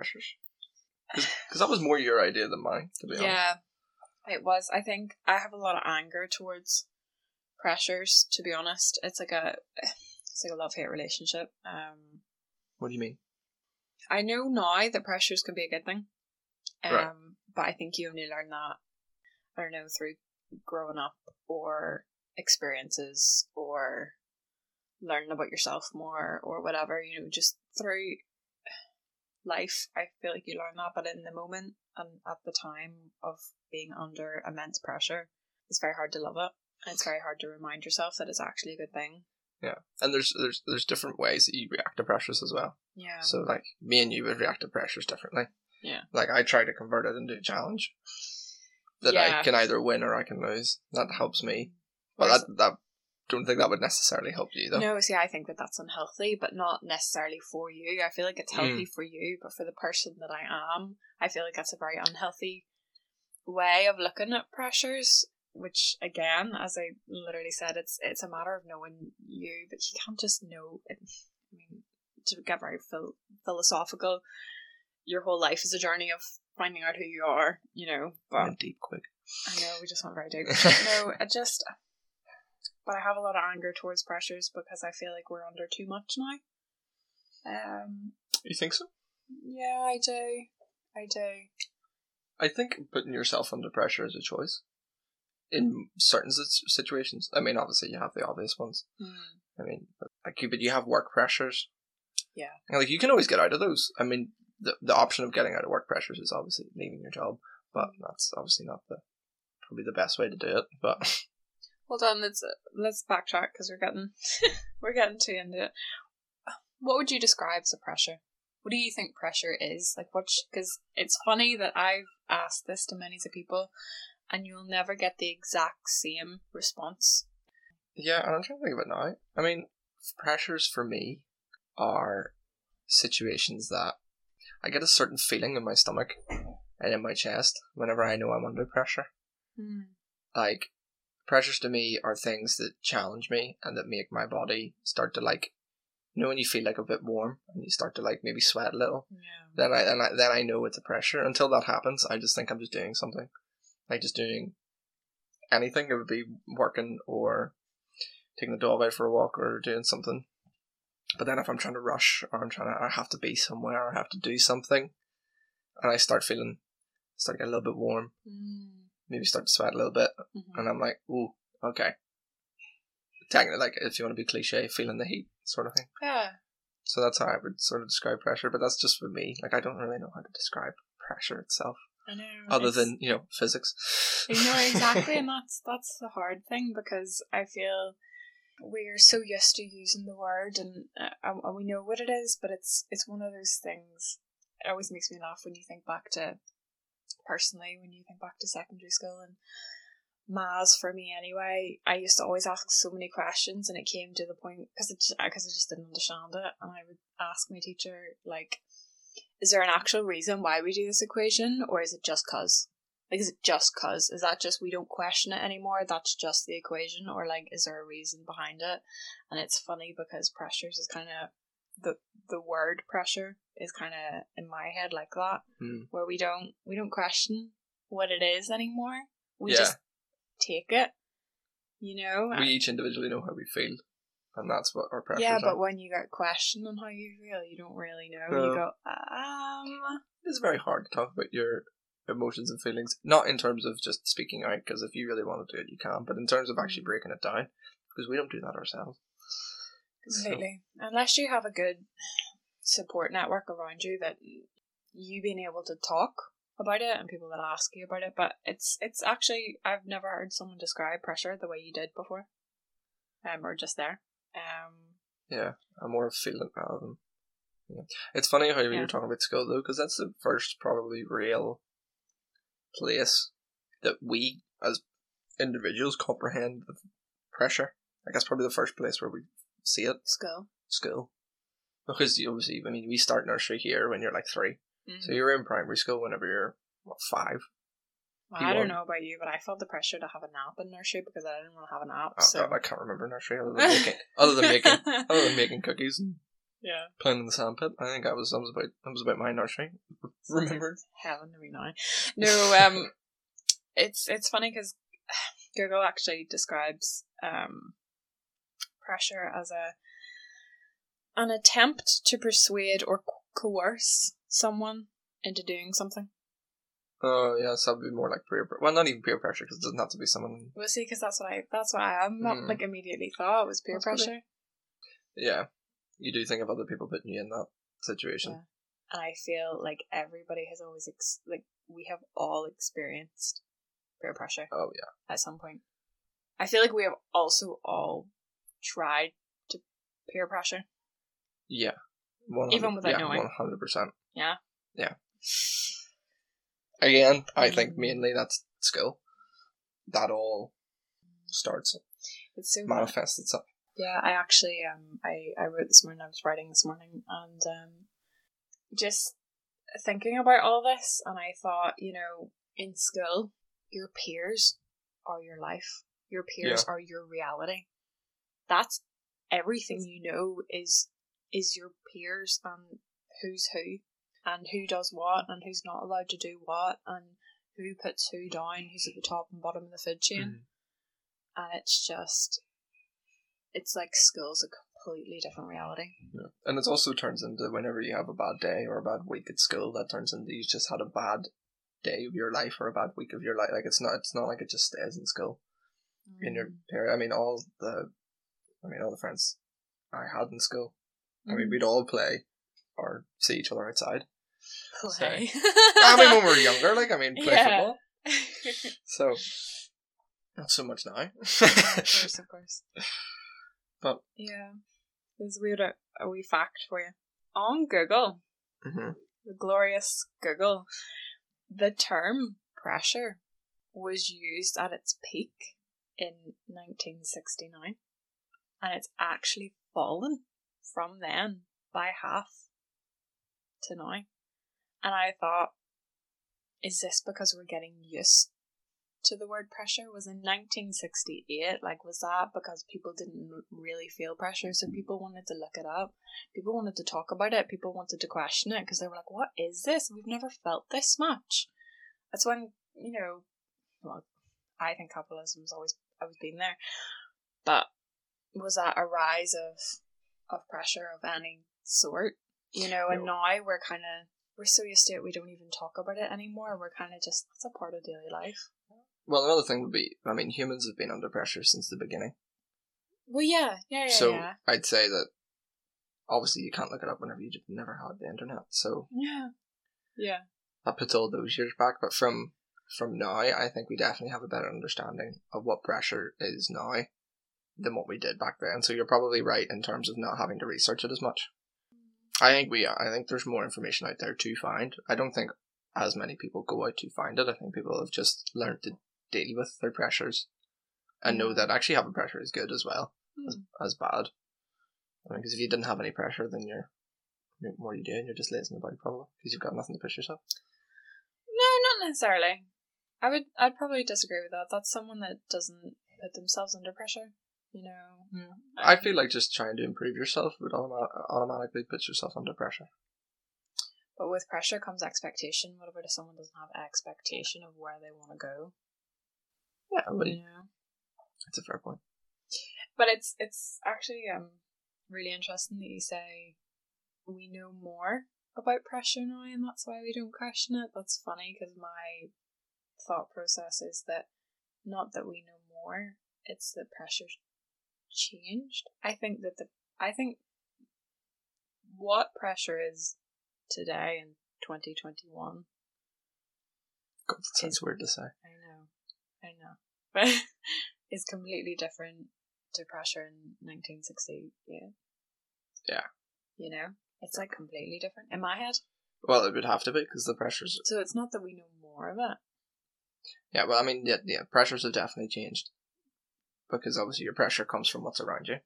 pressures? Because that was more your idea than mine, to be honest. Yeah, it was. I think I have a lot of anger towards pressures. To be honest, it's like a it's like a love hate relationship. Um, What do you mean? I know now that pressures can be a good thing. Um, Right. but I think you only learn that, I don't know, through growing up or experiences or learning about yourself more or whatever, you know, just through life. I feel like you learn that, but in the moment and at the time of being under immense pressure, it's very hard to love it. And it's very hard to remind yourself that it's actually a good thing. Yeah, and there's there's there's different ways that you react to pressures as well. Yeah. So like me and you would react to pressures differently. Yeah. Like I try to convert it into a challenge that Yeah. I can either win or I can lose. That helps me. But Whereas- that that don't think that would necessarily help you though. No, see, I think that that's unhealthy, but not necessarily for you. I feel like it's healthy mm. for you, but for the person that I am, I feel like that's a very unhealthy way of looking at pressures. Which, again, as I literally said, it's it's a matter of knowing you, but you can't just know. It. I mean, to get very phil- philosophical, your whole life is a journey of finding out who you are. You know, but deep quick. I know we just went very deep. no, I just, but I have a lot of anger towards pressures because I feel like we're under too much now. Um, You think so? yeah, I do, I do. I think putting yourself under pressure is a choice. In certain situations, I mean, obviously you have the obvious ones. Hmm. I mean, but, like you, but you have work pressures. Yeah. And, like you can always get out of those. I mean, the the option of getting out of work pressures is obviously leaving your job, but that's obviously not the probably the best way to do it. But Hold on, let's let's backtrack because we're getting we're getting too into it. What would you describe as a pressure? What do you think pressure is? Like what? Because it's funny that I've asked this to many of people, and you'll never get the exact same response. yeah, and I'm trying to think of it now. I mean, pressures for me are situations that I get a certain feeling in my stomach and in my chest whenever I know I'm under pressure. Hmm. like pressures to me are things that challenge me and that make my body start to like you know when you feel like a bit warm and you start to like maybe sweat a little? Yeah. then I then I then I know it's a pressure. Until that happens I just think I'm just doing something. Like just doing anything. It would be working or taking the dog out for a walk or doing something. But then if I'm trying to rush or I'm trying to I have to be somewhere or I have to do something and I start feeling start to get a little bit warm Mm. Maybe start to sweat a little bit Mhm. and I'm like, ooh, okay. Technically, like if you want to be cliche, feeling the heat sort of thing. Yeah. So that's how I would sort of describe pressure, but that's just for me. Like I don't really know how to describe pressure itself, I know. other it's- than you know physics. you know exactly, and that's that's the hard thing because I feel we're so used to using the word and uh, and and we know what it is, but it's it's one of those things. It always makes me laugh when you think back to personally when you think back to secondary school and maths for me anyway. I used to always ask so many questions, and it came to the point because because I just didn't understand it, and I would ask my teacher like, "Is there an actual reason why we do this equation, or is it just cause?" Like, is it just cause? Is that just we don't question it anymore? That's just the equation, or like, is there a reason behind it? And it's funny because pressures is kind of the the word pressure is kind of in my head like that, Hmm. where we don't we don't question what it is anymore. We Yeah. just take it, you know. We each individually know how we feel, and that's what our pressures yeah, are. but when you get questioned on how you feel, you don't really know. No. You go, um, it's very hard to talk about your emotions and feelings, not in terms of just speaking out, because if you really want to do it, you can, but in terms of actually Mm. breaking it down, because we don't do that ourselves. So- Completely. Unless you have a good support network around you that you being able to talk about it and people that ask you about it. But it's it's actually I've never heard someone describe pressure the way you did before. Um or just there. Um Yeah, I'm more of feeling rather than. Yeah. It's funny how Yeah. you're talking about school though, because that's the first probably real place that we as individuals comprehend the pressure. Like that's probably the first place where we see it. school. School, because you obviously, I mean, we start nursery here when you're like three, Mhm. so you're in primary school whenever you're what five. Well, I don't know about you, but I felt the pressure to have a nap in nursery because I didn't want to have a nap. Oh, so God, I can't remember nursery other than making other than making other than making cookies and Yeah. Playing in the sandpit. I think I was. That was about. That was about my nursery. Remembered. Heaven to me now. No, um, it's it's funny because Google actually describes um pressure as a an attempt to persuade or coerce someone into doing something. Oh yeah, so that would be more like peer. Well, not even peer pressure because it doesn't have to be someone. Well, see, because that's what I that's what I am not Hmm. like immediately thought was peer That's pressure, Yeah, you do think of other people putting you in that situation. Yeah. and I feel like everybody has always ex- like we have all experienced peer pressure Oh yeah. at some point. I feel like we have also all tried to peer pressure. Yeah. 100 Even without yeah, knowing. One hundred percent. Yeah. Yeah. Again, I think Mm. mainly that's skill. That all starts It's so manifests itself. Yeah, I actually um I, I wrote this morning, I was writing this morning and um just thinking about all this and I thought, you know, in school, your peers are your life. Your peers are your reality. That's everything you know is is your peers and who's who and who does what and who's not allowed to do what and who puts who down, who's at the top and bottom of the food chain Mhm. and it's just it's like school's a completely different reality. Yeah. And it also turns into whenever you have a bad day or a bad week at school, that turns into you just had a bad day of your life or a bad week of your life. Like it's not it's not like it just stays in school. In your Mm. period. I mean all the I mean all the friends I had in school. I mean Mm. we'd all play or see each other outside. play. I mean when we were younger, like I mean play Yeah. football. So not so much now. of course, of course. But- yeah, there's a weird a, a wee fact for you on Google, hmm the glorious Google. The term pressure was used at its peak in 1969, and it's actually fallen from then by half to now. And I thought, is this because we're getting used to the word pressure? Was in 1968, like, was that because people didn't really feel pressure, so people wanted to look it up? People wanted to talk about it, people wanted to question it because they were like, what is this? We've never felt this much. That's when, you know, well, I think capitalism's always always been there, but was that a rise of of pressure of any sort? You know, and No. now we're kind of we're so used to it we don't even talk about it anymore. We're kind of just that's a part of daily life. Well, another thing would be, I mean, humans have been under pressure since the beginning. Well, yeah, yeah, yeah, so yeah, I'd say that obviously you can't look it up whenever you never had the internet. So yeah, yeah. that puts all those years back. But from from now, I think we definitely have a better understanding of what pressure is now than what we did back then. So you're probably right in terms of not having to research it as much. I think we I think there's more information out there to find. I don't think as many people go out to find it. I think people have just learned to deal with their pressures and know that actually having pressure is good as well as, Hmm. as bad. I mean, because if you didn't have any pressure, then you're, you're what are you doing? You're just lazing about probably because you've got nothing to push yourself. No, not necessarily. I would. I'd probably disagree with that. That's someone that doesn't put themselves under pressure. You know. I feel like just trying to improve yourself would automa- automatically put yourself under pressure. But with pressure comes expectation. What about if someone doesn't have expectation of where they want to go? Yeah, but You know. it's a fair point. But it's it's actually um really interesting that you say we know more about pressure now, and that's why we don't question it. That's funny because my thought process is that not that we know more, it's that pressure's changed. I think that the I think what pressure is today in twenty twenty one. God, that sounds weird to say. I know, I know, but is completely different to pressure in nineteen sixty. Yeah. Yeah. You know, it's like completely different in my head. Well, it would have to be because the pressures. So it's not that we know more of it. Yeah, well, I mean, yeah, yeah, pressures have definitely changed because obviously your pressure comes from what's around you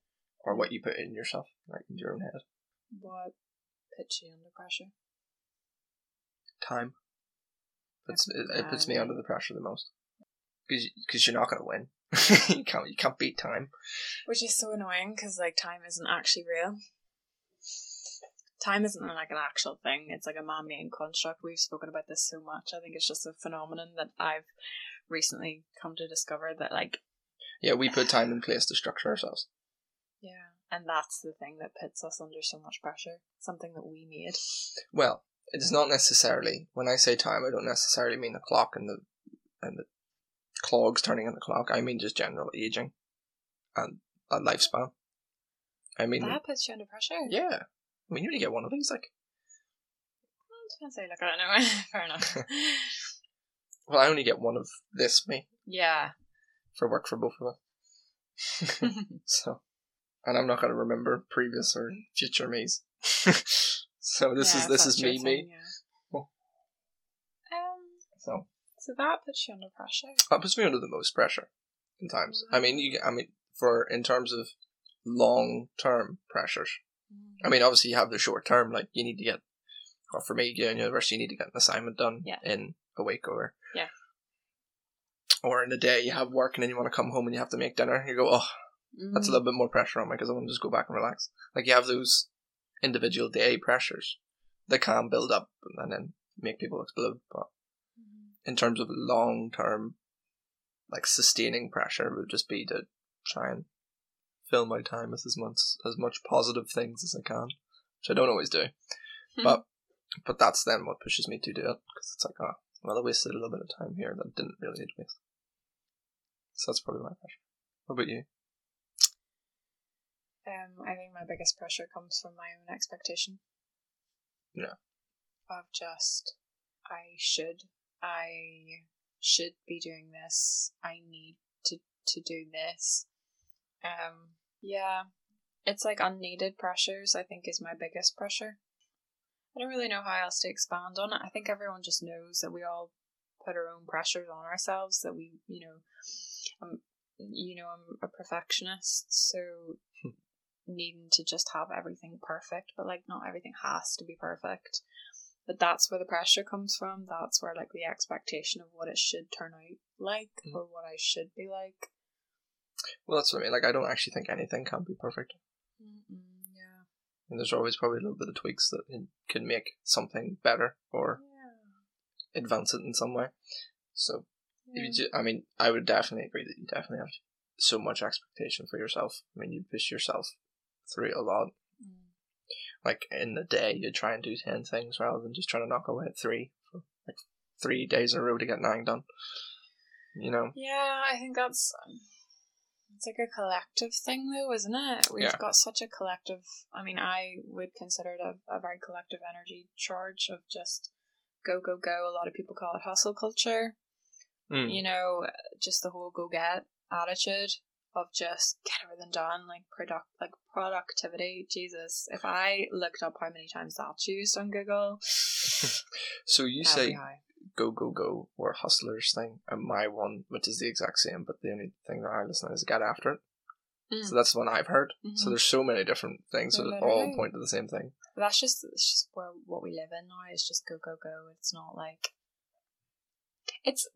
or what you put in yourself, like in your own head. What puts you under pressure? Time. Puts, it, it puts me under the pressure the most because you're not going to win. you can't you can't beat time. Which is so annoying because like time isn't actually real. time isn't like an actual thing. It's like a man-made construct. We've spoken about this so much. I think it's just a phenomenon that I've recently come to discover that like Yeah, we put time in place to structure ourselves. yeah, and that's the thing that puts us under so much pressure. Something that we made. Well, it is not necessarily when I say time. I don't necessarily mean the clock and the and the clogs turning on the clock. I mean just general aging and a lifespan. I mean, That puts you under pressure. yeah. I mean, you only get one of these. Like, Well, depends how you look at it anyway. Fair enough. well, I only get one of this me yeah. For work for both of us. so, and I'm not going to remember previous or future me's. so this Yeah, is this is me thing, me. yeah. Oh. Um. So So that puts you under pressure. that puts me under the most pressure. In times, I mean, you. I mean, for in terms of long term pressures. I mean, obviously you have the short term, like you need to get, or for me, you in university, you need to get an assignment done Yeah. in a week or, Yeah. Or in a day. You have work and then you want to come home and you have to make dinner. You go, oh, that's a Mm. little bit more pressure on me because I want to just go back and relax. Like you have those individual day pressures that can build up and then make people explode. But Mhm. in terms of long term, like sustaining pressure, would just be to try and fill my time with as much as much positive things as I can, which I don't always do. But but that's then what pushes me to do it because it's like, oh, well, I wasted a little bit of time here that didn't really need to waste. So that's probably my pressure. What about you? Um, I think my biggest pressure comes from my own expectation. Yeah. Of just, I should, I should be doing this. I need to to do this. Um, yeah, it's like unneeded pressures. I think is my biggest pressure. I don't really know how else to expand on it. I think everyone just knows that we all put our own pressures on ourselves. That we, you know, um, you know, I'm a perfectionist, so needing to just have everything perfect, but like not everything has to be perfect. But that's where the pressure comes from. That's where like the expectation of what it should turn out like Mm. or what I should be like. Well, that's what I mean. Like, I don't actually think anything can be perfect. Mm-mm, yeah. And there's always probably a little bit of tweaks that can- can make something better or Yeah. advance it in some way. So, if you ju- I mean, I would definitely agree that you definitely have so much expectation for yourself. I mean, you push yourself through a lot. Mm. Like in the day, you try and do ten things rather than just trying to knock away at three for like three days in a row to get nine done. You know, Yeah, I think that's um, it's like a collective thing though, isn't it? We've Yeah. got such a collective I mean, I would consider it a, a very collective energy charge of just go go go. A lot of people call it hustle culture. Mm. You know, just the whole go get attitude of just get everything done, like product like productivity. Jesus. If I looked up how many times that's used on Google, so you say go go go or hustlers thing, and my one, which is the exact same, but the only thing that I listen to is get after it. Mm. So that's the one I've heard. So Mhm. there's so many different things that all point to the same thing. that's just it's just where what we live in now is just go go go it's not like it's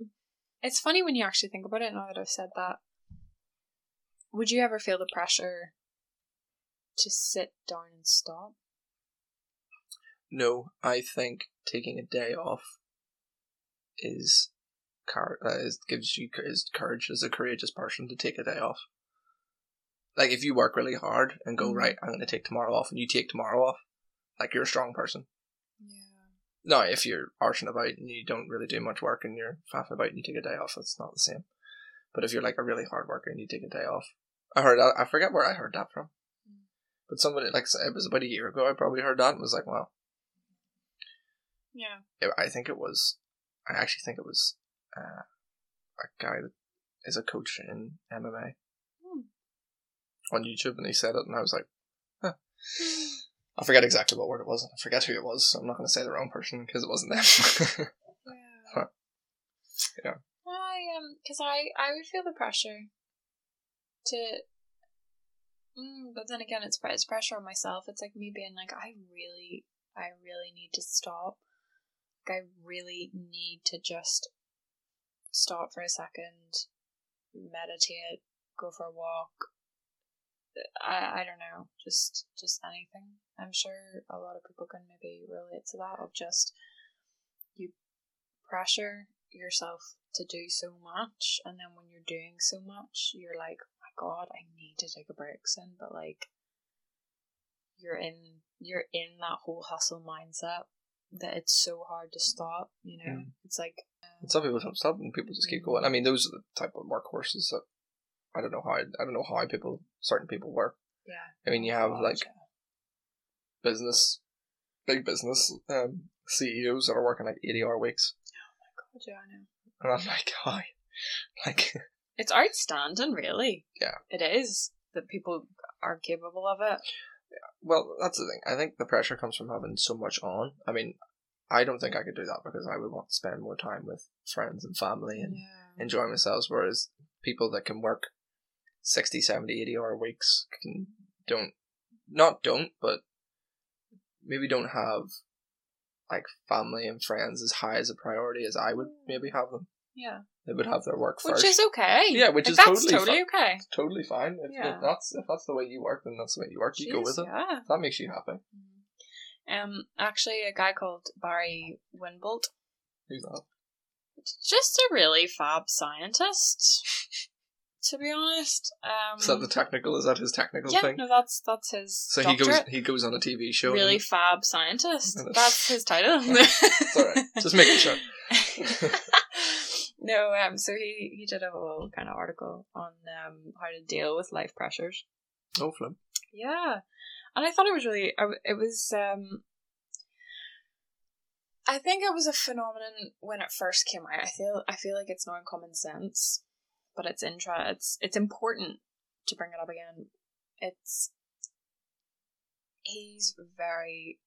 it's funny when you actually think about it now that i've said that would you ever feel the pressure to sit down and stop No, I think taking a day off is car uh, is gives you is courage as a courageous person to take a day off. Like if you work really hard and go Mhm. right, I'm going to take tomorrow off, and you take tomorrow off, like you're a strong person. yeah No, if you're arching about and you don't really do much work and you're faffing about and you take a day off, it's not the same. But if you're like a really hard worker and you take a day off, I heard that, I forget where I heard that from. But somebody like it was about a year ago. I probably heard that and was like, "Wow." yeah I think it was. I actually think it was uh, a guy that is a coach in MMA Hmm. on YouTube, and he said it, and I was like, huh. I forget exactly what word it was. I forget who it was. So I'm not going to say the wrong person because it wasn't them. yeah. Yeah. i um because i i would feel the pressure to mm, but then again it's, it's pressure on myself it's like me being like i really i really need to stop like i really need to just stop for a second meditate go for a walk I I don't know, just just anything. I'm sure a lot of people can maybe relate to that of just you pressure yourself to do so much, and then when you're doing so much, you're like, oh my god, I need to take a break soon, but like you're in you're in that whole hustle mindset that it's so hard to stop. You know, Mm. it's like And some people don't stop, and people just keep going. I mean, those are the type of workhorses that I don't know how I don't know how people certain people work. yeah. I mean, you have like yeah. Business, big business um, CEOs that are working like eighty hour weeks, Oh my God, yeah, I know. and I'm like, how? Like, It's outstanding, really. Yeah. It is that people are capable of it. Yeah. well, that's the thing. I think the pressure comes from having so much on. I mean, I don't think I could do that because I would want to spend more time with friends and family and Yeah. enjoy myself. Whereas people that can work 60, 70, 80 hour weeks can don't not don't, but maybe don't have like family and friends as high as a priority as I would maybe have them. Yeah. They would have their work Which first. is okay. Yeah, which Like, is that's totally totally okay. totally fine. If, Yeah. if that's if that's the way you work, then that's the way you work. You go with it. Yeah. That makes you happy. Um, actually, a guy called Barry Winbolt, Who's that? just a really fab scientist. To be honest, um, Is that the technical? Is that his technical yeah, thing? no, that's that's his. So he goes he goes on a TV show. really and- fab scientist. That's his title. it's alright. Just making sure. no, um, so he he did a whole kind of article on um how to deal with life pressures. Oh, flip. Yeah, and I thought it was really. It was. um I think it was a phenomenon when it first came out. I feel. I feel like it's now common sense, but it's intra. It's it's important to bring it up again. It's. He's very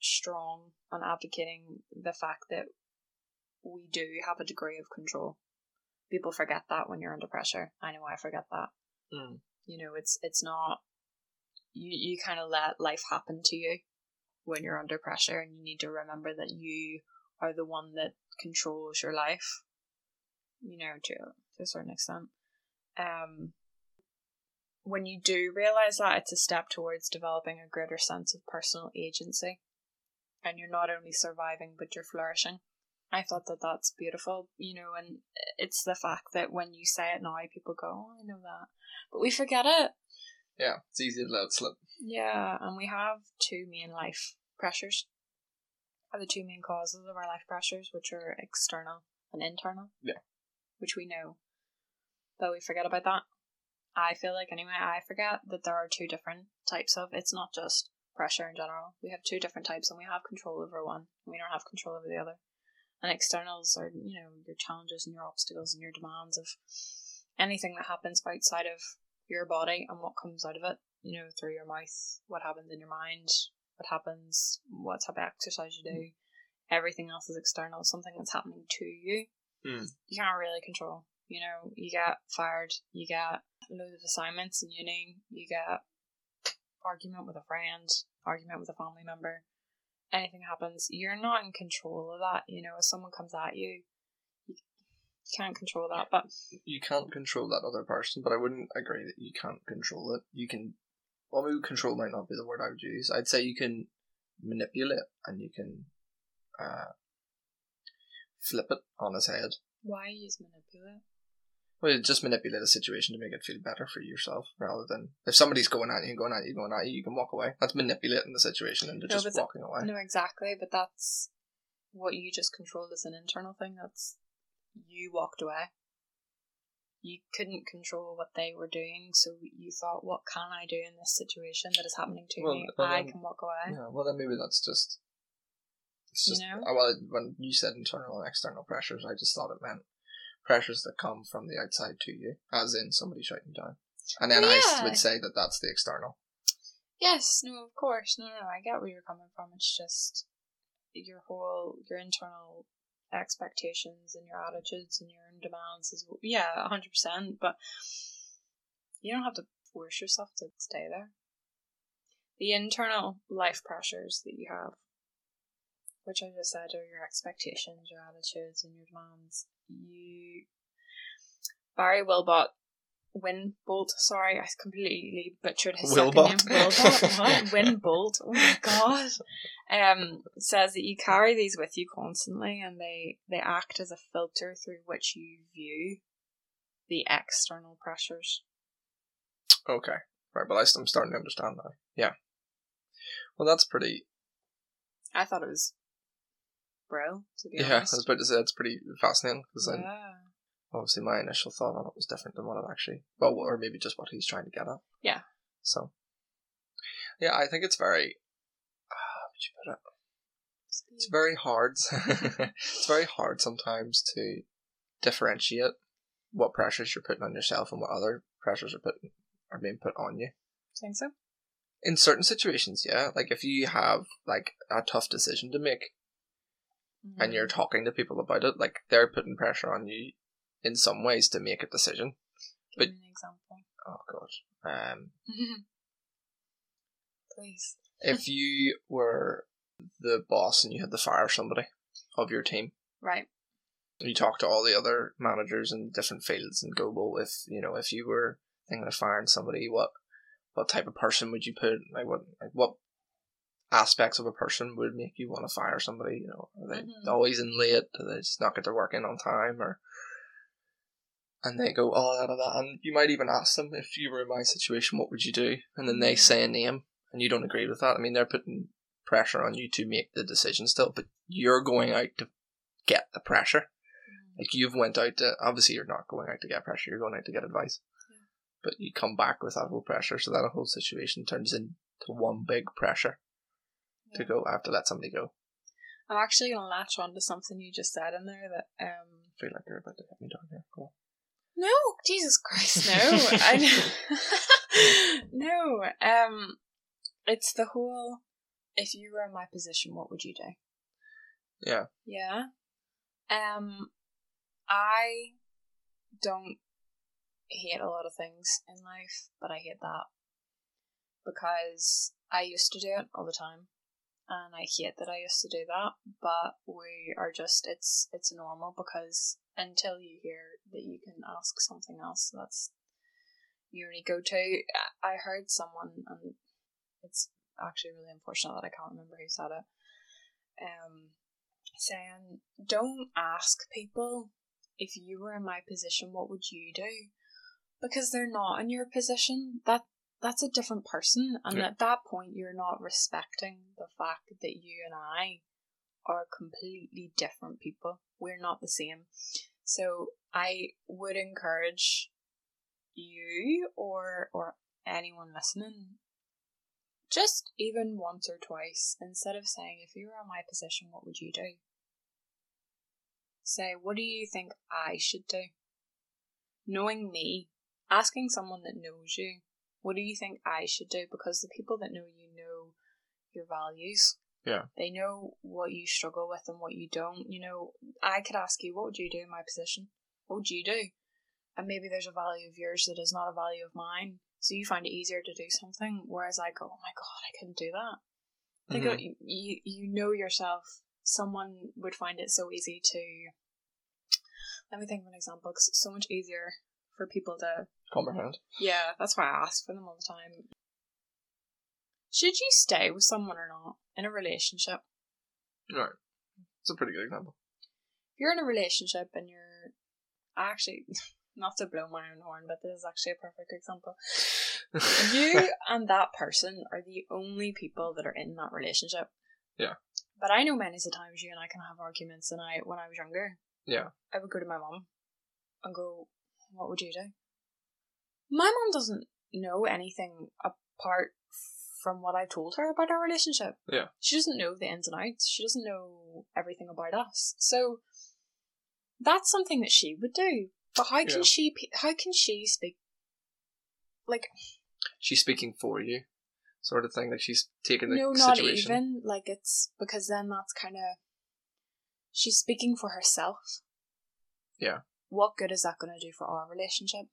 strong on advocating the fact that we do have a degree of control. People forget that when you're under pressure. I know I forget that Mm. you know it's it's not you you kind of let life happen to you when you're under pressure and you need to remember that you are the one that controls your life you know to to a certain extent um when you do realize that it's a step towards developing a greater sense of personal agency and you're not only surviving but you're flourishing I thought that that's beautiful, you know, and it's the fact that when you say it now, people go, "Oh, I know that," but we forget it. Yeah, it's easy to let it slip. Yeah, and we have two main life pressures. Are the two main causes of our life pressures, which are external and internal. Yeah. Which we know, but we forget about that. I feel like anyway, I forget that there are two different types of. It's not just pressure in general. We have two different types, and we have control over one. We don't have control over the other. And externals are, you know, your challenges and your obstacles and your demands of anything that happens outside of your body and what comes out of it, you know, through your mouth, what happens in your mind, what happens, what type of exercise you do. Everything else is external, something that's happening to you. Mm. You can't really control. You know, you get fired, you get loads of assignments in uni, you get argument with a friend, argument with a family member, anything happens, you're not in control of that. You know, if someone comes at you, you, you can't control that. But You can't control that other person, but I wouldn't agree that you can't control it. You can. Well, maybe control might not be the word I would use. I'd say you can manipulate and you can uh, flip it on its head. why use manipulate? Well, you just manipulate a situation to make it feel better for yourself, rather than if somebody's going at you, going at you, going at you, you can walk away. That's manipulating the situation into No, just walking away. No, exactly. But that's what you just controlled as an internal thing. That's you walked away. You couldn't control what they were doing, so you thought, "What can I do in this situation that is happening to Well, me? well, I then- can walk away." Yeah, well then maybe that's just. It's You just know? uh, well when you said internal and external pressures, I just thought it meant pressures that come from the outside to you, as in somebody shouting down. And then Well, I yeah. would say that that's the external. Yes, no, of course, no, no, no. I get where you're coming from. It's just your whole your internal expectations and your attitudes and your own demands is yeah, hundred percent. But you don't have to force yourself to stay there. The internal life pressures that you have, which I just said are your expectations, your attitudes, and your demands. You Barry Wilbot Win Bolt. Sorry, I completely butchered his Wilbot. second name. Wilbot. What? Win Bolt. Oh my god. Um, says that you carry these with you constantly, and they they act as a filter through which you view the external pressures. Okay. Right, but I'm starting to understand now. Yeah. Well, that's pretty. I thought it was brill, to be Yeah, I was about to say it's pretty fascinating because then yeah. obviously my initial thought on it was different than what it actually. Well, or maybe just what he's trying to get at. Yeah. So. Yeah, I think it's very. Ah, How would you put it? It's very hard. it's very hard sometimes to differentiate what pressures you're putting on yourself and what other pressures are putting are being put on you. Think so? In certain situations, yeah. Like if you have like a tough decision to make and you're Mm. talking to people about it, like they're putting pressure on you in some ways to make a decision. Give but- an example. Oh god. Um Please. if you were the boss and you had to fire somebody of your team, Right. you talk to all the other managers in different fields and go, well, if you know, if you were thinking of firing somebody, what what type of person would you put? Like what like what aspects of a person would make you want to fire somebody? You know, are they Mhm. always in late? Do they just not get their work in on time? Or and they go, oh, that, that, and you might even ask them if you were in my situation, what would you do? And then they say a name, and you don't agree with that. I mean, they're putting pressure on you to make the decision still, but you're going out to get the pressure. Like you've went out to obviously you're not going out to get pressure, you're going out to get advice. Yeah. But you come back with that whole pressure, so that whole situation turns into one big pressure to go. I have to let somebody go. I'm actually gonna latch on to something you just said in there that um I feel like you're about to hit me down here. Go on. No, Jesus Christ, no. I no. Um it's the whole if you were in my position, what would you do? Yeah. Yeah. Um I don't hate a lot of things in life, but I hate that. Because I used to do it all the time. And I hate that I used to do that, but we are just it's it's normal because until you hear that you can ask something else that's you only go to I heard someone and it's actually really unfortunate that I can't remember who said it. Um saying don't ask people. If you were in my position what would you do? Because they're not in your position. That that's a different person and Yeah. at that point you're not respecting the fact that you and i are completely different people. We're not the same. So i would encourage you or or anyone listening just even once or twice instead of saying if you were in my position what would you do? Say what do you think i should do? Knowing me asking someone that knows you what do you think i should do because the people that know you know your values Yeah. they know what you struggle with and what you don't you know i could ask you what would you do in my position what would you do and maybe there's a value of yours that is not a value of mine so you find it easier to do something whereas i go oh my god i couldn't do that Think Mhm. of, you, you you know yourself. Someone would find it so easy to. Let me think of an example. it's so much easier for people to. Comprehend. Yeah, that's why I ask for them all the time. Should you stay with someone or not in a relationship? Right. It's a pretty good example. If you're in a relationship and you're actually not to blow my own horn, but this is actually a perfect example. you and that person are the only people that are in that relationship. Yeah. But I know many a times you and I can have arguments, and I, when I was younger, Yeah. I would go to my mom and go, "What would you do?" My mom doesn't know anything apart from what I've told her about our relationship. Yeah. She doesn't know the ins and outs. She doesn't know everything about us. So that's something that she would do. But how can Yeah. she? How can she speak? Like She's speaking for you, sort of thing. Like she's taking the no, not situation. even. Like it's because then that's kind of she's speaking for herself. Yeah. What good is that going to do for our relationship?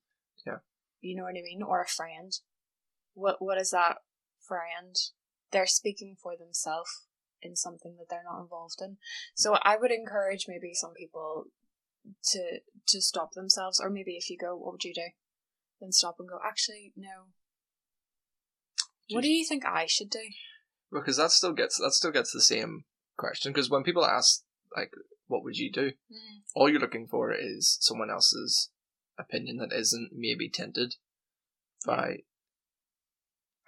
Yeah. You know what I mean, or a friend. What What is that friend? They're speaking for themselves in something that they're not involved in. So I would encourage maybe some people to to stop themselves, or maybe if you go, what would you do? then stop and go, actually, no. What do you think I should do? because that still gets that still gets the same question. Because when people ask like, "What would you do?" Mm. all you're looking for is someone else's opinion that isn't maybe tinted by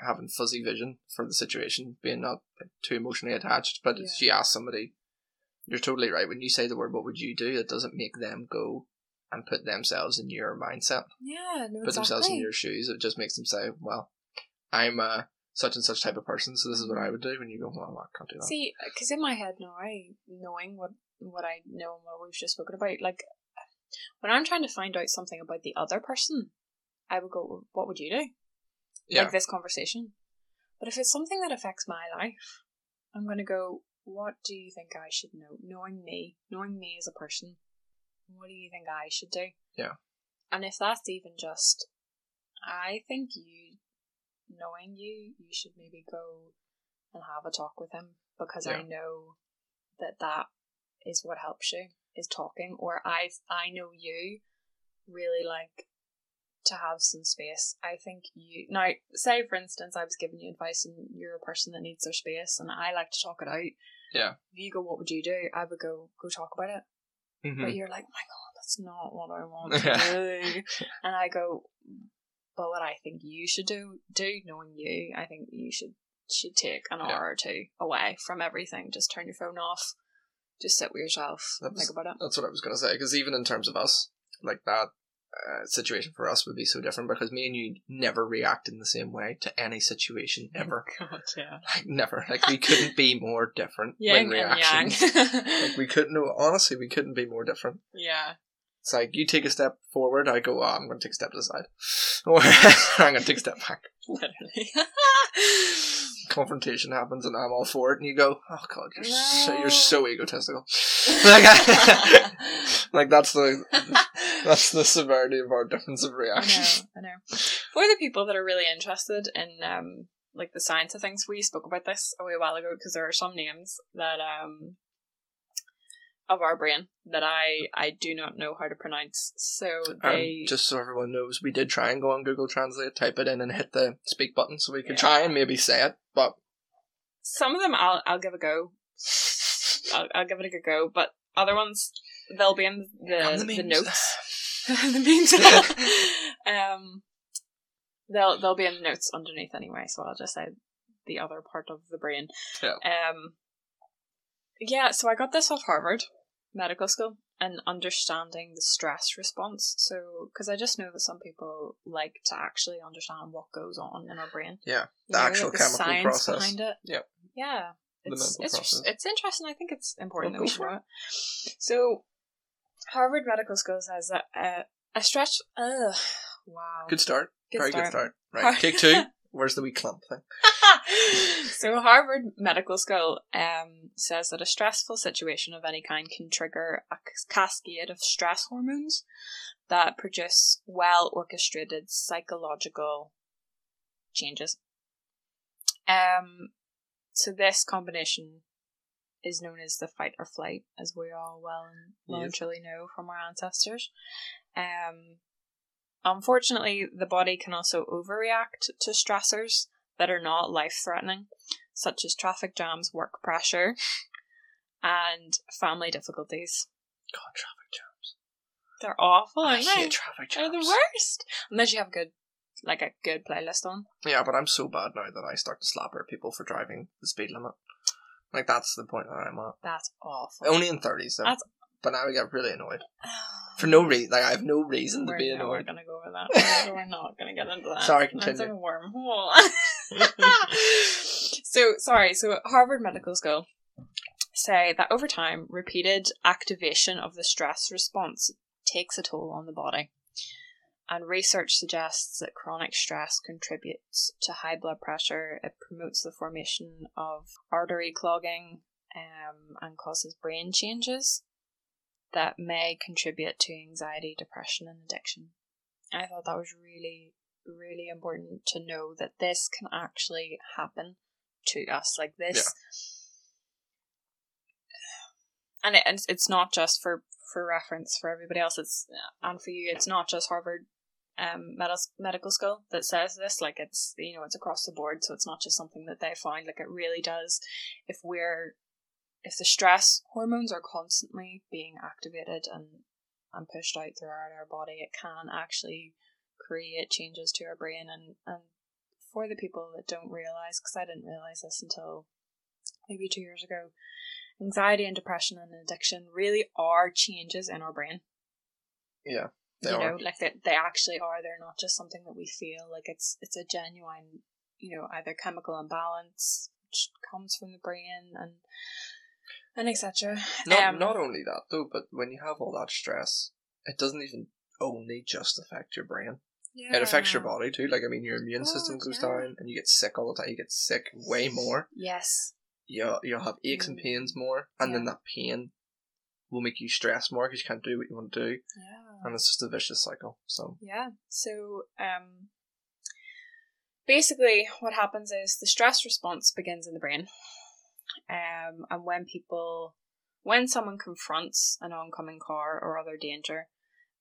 having fuzzy vision for the situation, being not like, too emotionally attached. But if Yeah. you ask somebody, you're totally right. When you say the word "What would you do?" it doesn't make them go and put themselves in your mindset, Yeah, no, put themselves in your shoes. It just makes them say, "Well, I'm a such and such type of person, so this is what I would do." When you go, "Well, I can't do that." See, because in my head now, I knowing what what I know and what we've just spoken about, like when I'm trying to find out something about the other person, I would go, "What would you do?" yeah, Like this conversation. But if it's something that affects my life, I'm gonna go, "What do you think I should know? Knowing me, knowing me as a person, what do you think I should do?" Yeah. And if that's even just, I think you, knowing you, you should maybe go and have a talk with him because I know that that is what helps you is talking. Or I, I know you really like to have some space. I think you now say for instance I was giving you advice and you're a person that needs their space and I like to talk it out. Yeah. If you go, what would you do? I would go, go talk about it. Mhm. But you're like, my God, that's not what I want to do. and I go, but what I think you should do, do knowing you, I think you should should take an Yeah. hour or two away from everything. Just turn your phone off. Just sit with yourself. Was- think about it. That's what I was gonna say. Because even in terms of us, like that uh, situation for us would be so different because me and you never react in the same way to any situation ever. God, yeah. Like never. Like we couldn't be more different when reactions. like we couldn't. No, honestly, we couldn't be more different. yeah. It's like you take a step forward, I go, oh, I'm going to take a step to the side, or I'm going to take a step back. Literally. Confrontation happens, and I'm all for it, and you go, oh god, you're so, you're so egotistical. like, I- like that's the that's the severity of our difference of I reaction. know, I know. For the people that are really interested in um like the science of things, we spoke about this a wee while ago because there are some names that um of our brain that I I do not know how to pronounce. So they And just so everyone knows, we did try and go on Google Translate, type it in, and hit the speak button so we could Yeah. try and maybe say it. But some of them I'll I'll give a go. I'll, I'll give it a good go, but other ones they'll be in the the the notes. the memes. um, they'll they'll be in the notes underneath anyway, so I'll just say the other part of the brain. Yeah. Um. Yeah, so I got this off Harvard Medical School and understanding the stress response. So, because I just know that some people like to actually understand what goes on in our brain. Yeah, You the know, actual like the chemical process. behind it. Yep. Yeah. It's it's process. it's interesting. I think it's important Well, that we should know it. So, Harvard Medical School says that uh, a stretch. Ugh, wow. good start. Good Very start. good start. Right, take two. Where's the wee clump thing? so Harvard Medical School um, says that a stressful situation of any kind can trigger a cascade of stress hormones that produce well orchestrated psychological changes. Um, so this combination is known as the fight or flight, as we all well and well and truly know from our ancestors. Um, unfortunately, the body can also overreact to stressors that are not life threatening, such as traffic jams, work pressure, and family difficulties. God, traffic jams. They're awful, I aren't they? hate traffic They're the worst. Unless you have a good, like a good playlist on. Yeah, but I'm so bad now that I start to slapper at people for driving the speed limit. Like that's the point that I'm at. That's awful. Only in thirties though. That's- But now I get really annoyed for no reason. Like I have no reason to we're, be no, we're annoyed. gonna go over that. We're- not gonna get into that. Sorry, That's continue. a wormhole. so sorry. So Harvard Medical School say that over time, repeated activation of the stress response takes a toll on the body. And research suggests that chronic stress contributes to high blood pressure. It promotes the formation of artery clogging um, and causes brain changes that may contribute to anxiety, depression, and addiction. I thought that was really, really important to know that this can actually happen to us. Like this. And, it, and it's- it's not just for, for reference for everybody else. It's and for you. It's not just Harvard um medis- medical school that says this. Like it's you know it's across the board, so it's not just something that they find. Like it really does. If we're if the stress hormones are constantly being activated and and pushed out throughout our body, it can actually create changes to our brain. And and for the people that don't realize, because I didn't realize this until maybe two years ago, anxiety and depression and addiction really are changes in our brain. Yeah. They you are. know, like they, they actually are. They're not just something that we feel. Like it's it's a genuine, you know, either chemical imbalance which comes from the brain and and etc. Not Um, not only that though, but when you have all that stress, it doesn't even only just affect your brain. Yeah. It affects your body too. Like I mean, your immune system goes yeah. down, and you get sick all the time. You get sick way more. Yes. You you'll have aches and Mm. pains more, and then that pain will make you stress more because you can't do what you want to do, Yeah. and it's just a vicious cycle. So Yeah. So, um, basically, what happens is the stress response begins in the brain. Um, and when people, when someone confronts an oncoming car or other danger,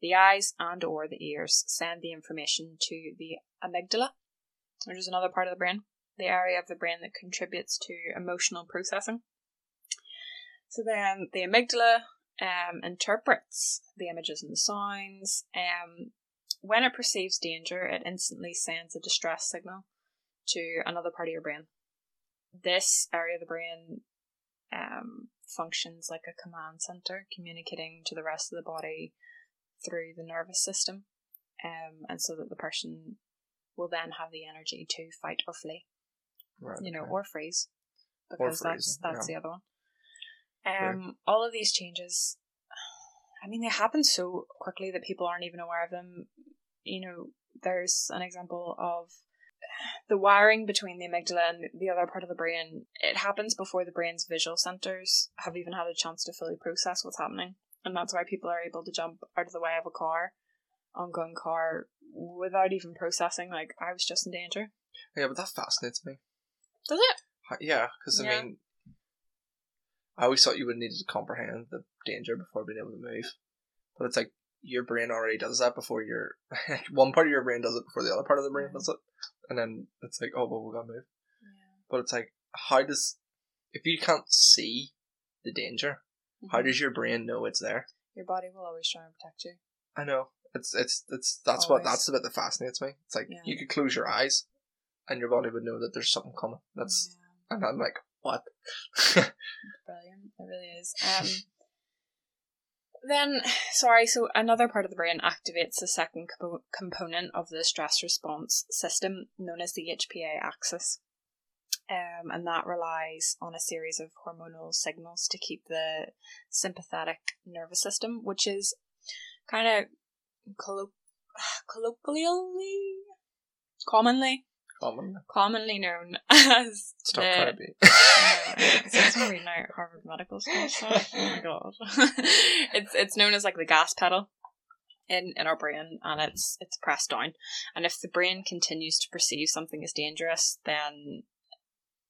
the eyes and or the ears send the information to the amygdala, which is another part of the brain, the area of the brain that contributes to emotional processing. So then the amygdala um, interprets the images and the sounds. Um, when it perceives danger, it instantly sends a distress signal to another part of your brain. This area of the brain um, functions like a command center, communicating to the rest of the body through the nervous system, um, and so that the person will then have the energy to fight or flee, right, you know, okay. or freeze, Or because that's that's yeah. the other one. Um, all of these changes, I mean, they happen so quickly that people aren't even aware of them. You know, there's an example of the wiring between the amygdala and the other part of the brain. It happens before the brain's visual centers have even had a chance to fully process what's happening, and that's why people are able to jump out of the way of a car, ongoing car, without even processing. Like I was just in danger. yeah, but that fascinates me. Does it? Yeah, because I Yeah. mean, I always thought you would need to comprehend the danger before being able to move, but it's like your brain already does that before your one part of your brain does it before the other part of the brain does it, and then it's like, oh well, we gotta move. Yeah. But it's like, how does if you can't see the danger, how Mhm. does your brain know it's there? your body will always try and protect you? I know it's it's it's that's what that's the bit that fascinates me. It's like Yeah. you could close your eyes, and your body would know that there's something coming. That's Yeah. and I'm like, what? brilliant. It really is. Um, then, sorry, so another part of the brain activates the second compo- component of the stress response system, known as the HPA axis. Um, and that relies on a series of hormonal signals to keep the sympathetic nervous system, which is kind of collo- colloquially, commonly, Common. commonly known as Stop the trying to be. it's reading out Harvard Medical School stuff. Oh my god. it's it's known as like the gas pedal in, in our brain and it's it's pressed down. And if the brain continues to perceive something as dangerous, then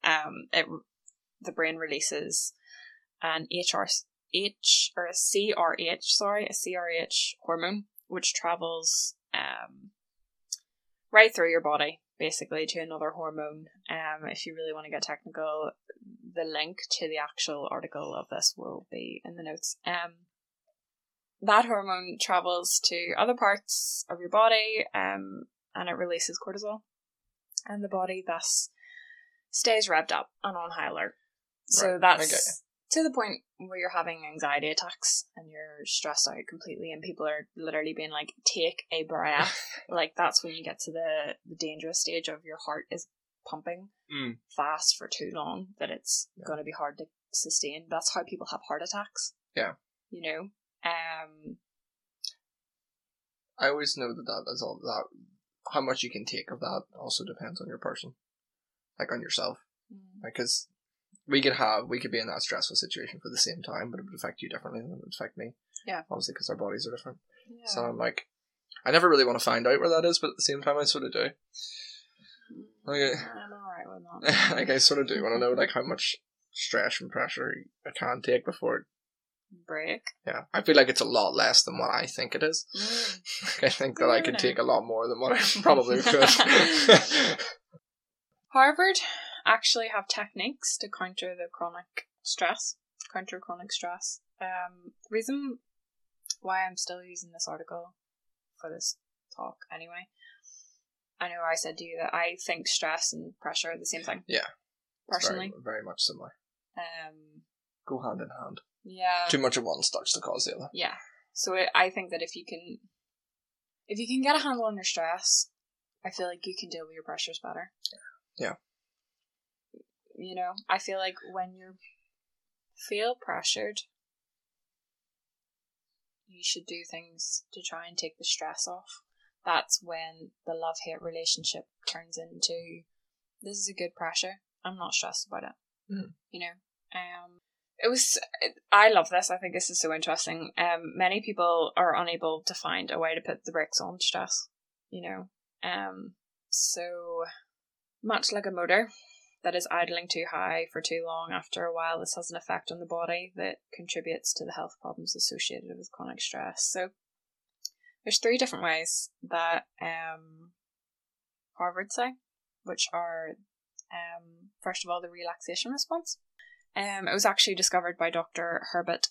um it the brain releases an HR H or a CRH, sorry, a CRH hormone, which travels um right through your body basically to another hormone. Um, if you really want to get technical, the link to the actual article of this will be in the notes. Um, that hormone travels to other parts of your body, um, and it releases cortisol, and the body thus stays revved up and on high alert. So Right, that's to the point where you're having anxiety attacks and you're stressed out completely, and people are literally being like, "Take a breath." like that's when you get to the the dangerous stage of your heart is pumping Mm. fast for too long that it's Yeah. going to be hard to sustain. That's how people have heart attacks. Yeah. You know. Um. I always know that that is all that. How much you can take of that also depends on your person, like on yourself. mm, Because we could have, we could be in that stressful situation for the same time, but it would affect you differently than it would affect me. Yeah. Obviously, because our bodies are different. Yeah. So I'm like, I never really want to find out where that is, but at the same time, I sort of do. Okay. I'm alright with that. like I sort of do want to know like how much stress and pressure I can take before it break. Yeah, I feel like it's a lot less than what I think it is. Mm. I think that I could take a lot more than what I probably could. Harvard actually have techniques to counter the chronic stress, counter chronic stress. Um, the reason why I'm still using this article for this talk anyway, I know I said to you that I think stress and pressure are the same thing. Yeah. Personally. very, very much similar. Um, Go hand in hand. yeah. Too much of one starts to cause the other. Yeah. So I- I think that if you can, if you can get a handle on your stress, I feel like you can deal with your pressures better. Yeah. You know, I feel like when you feel pressured, you should do things to try and take the stress off. That's when the love hate relationship turns into this is a good pressure. I'm not stressed about it. Mm. You know, um, it was I love this. I think this is so interesting. Um, many people are unable to find a way to put the brakes on stress. You know, um, so much like a motor that is idling too high for too long. After a while, this has an effect on the body that contributes to the health problems associated with chronic stress. So, there's three different ways that um, Harvard say, which are um, first of all the relaxation response. Um, it was actually discovered by Dr. Herbert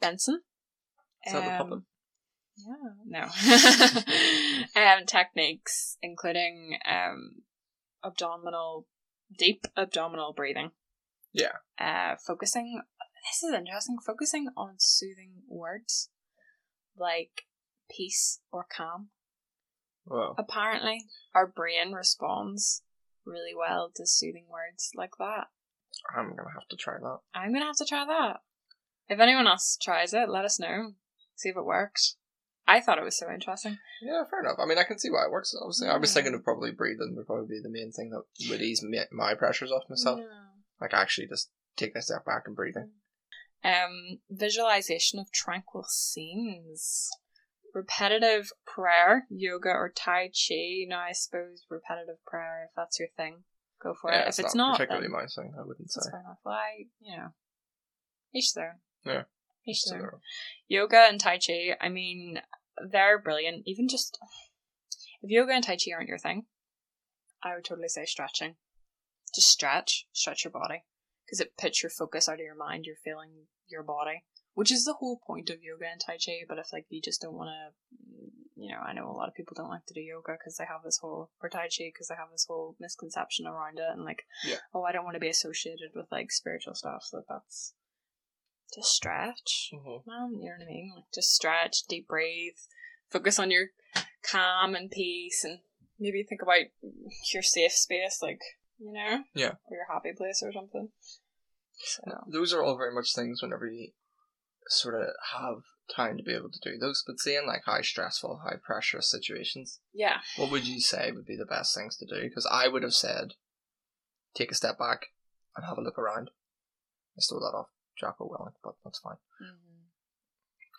Benson. Is that the Um, puppet? Yeah, no. um, techniques including um, abdominal, deep abdominal breathing. Yeah. Uh, focusing. This is interesting. Focusing on soothing words like peace or calm. Well, Apparently, our brain responds really well to soothing words like that. I'm gonna have to try that. I'm gonna have to try that. If anyone else tries it, let us know. See if it works. I thought it was so interesting. Yeah, fair enough. I mean, I can see why it works. Obviously, I was thinking of probably breathing would probably be the main thing that would ease me, my pressures off myself. Like actually just take a step back and breathing. Um, visualization of tranquil scenes. Repetitive prayer, yoga, or Tai Chi. Now, I suppose repetitive prayer, if that's your thing, go for yeah, it. If it's not, particularly then my thing, I wouldn't say. that's fair enough. Well, I, you know, each their own. Yeah. Each So their own. they're- yoga and tai chi i mean they're brilliant even just if yoga and tai chi aren't your thing i would totally say stretching just stretch stretch your body because it puts your focus out of your mind you're feeling your body which is the whole point of yoga and tai chi but if like you just don't want to you know i know a lot of people don't like to do yoga because they have this whole or tai chi because they have this whole misconception around it and like Yeah. oh i don't want to be associated with like spiritual stuff so that's just stretch Mhm. man, you know what I mean? Like just stretch, deep breathe, focus on your calm and peace, and maybe think about your safe space, like you know, Yeah. or your happy place or something. So Those are all very much things whenever you sort of have time to be able to do those. But seeing like high stressful, high pressure situations, yeah, what would you say would be the best things to do? Because I would have said, take a step back and have a look around. I stole that off Jocko Willink, but that's fine. mm-hmm.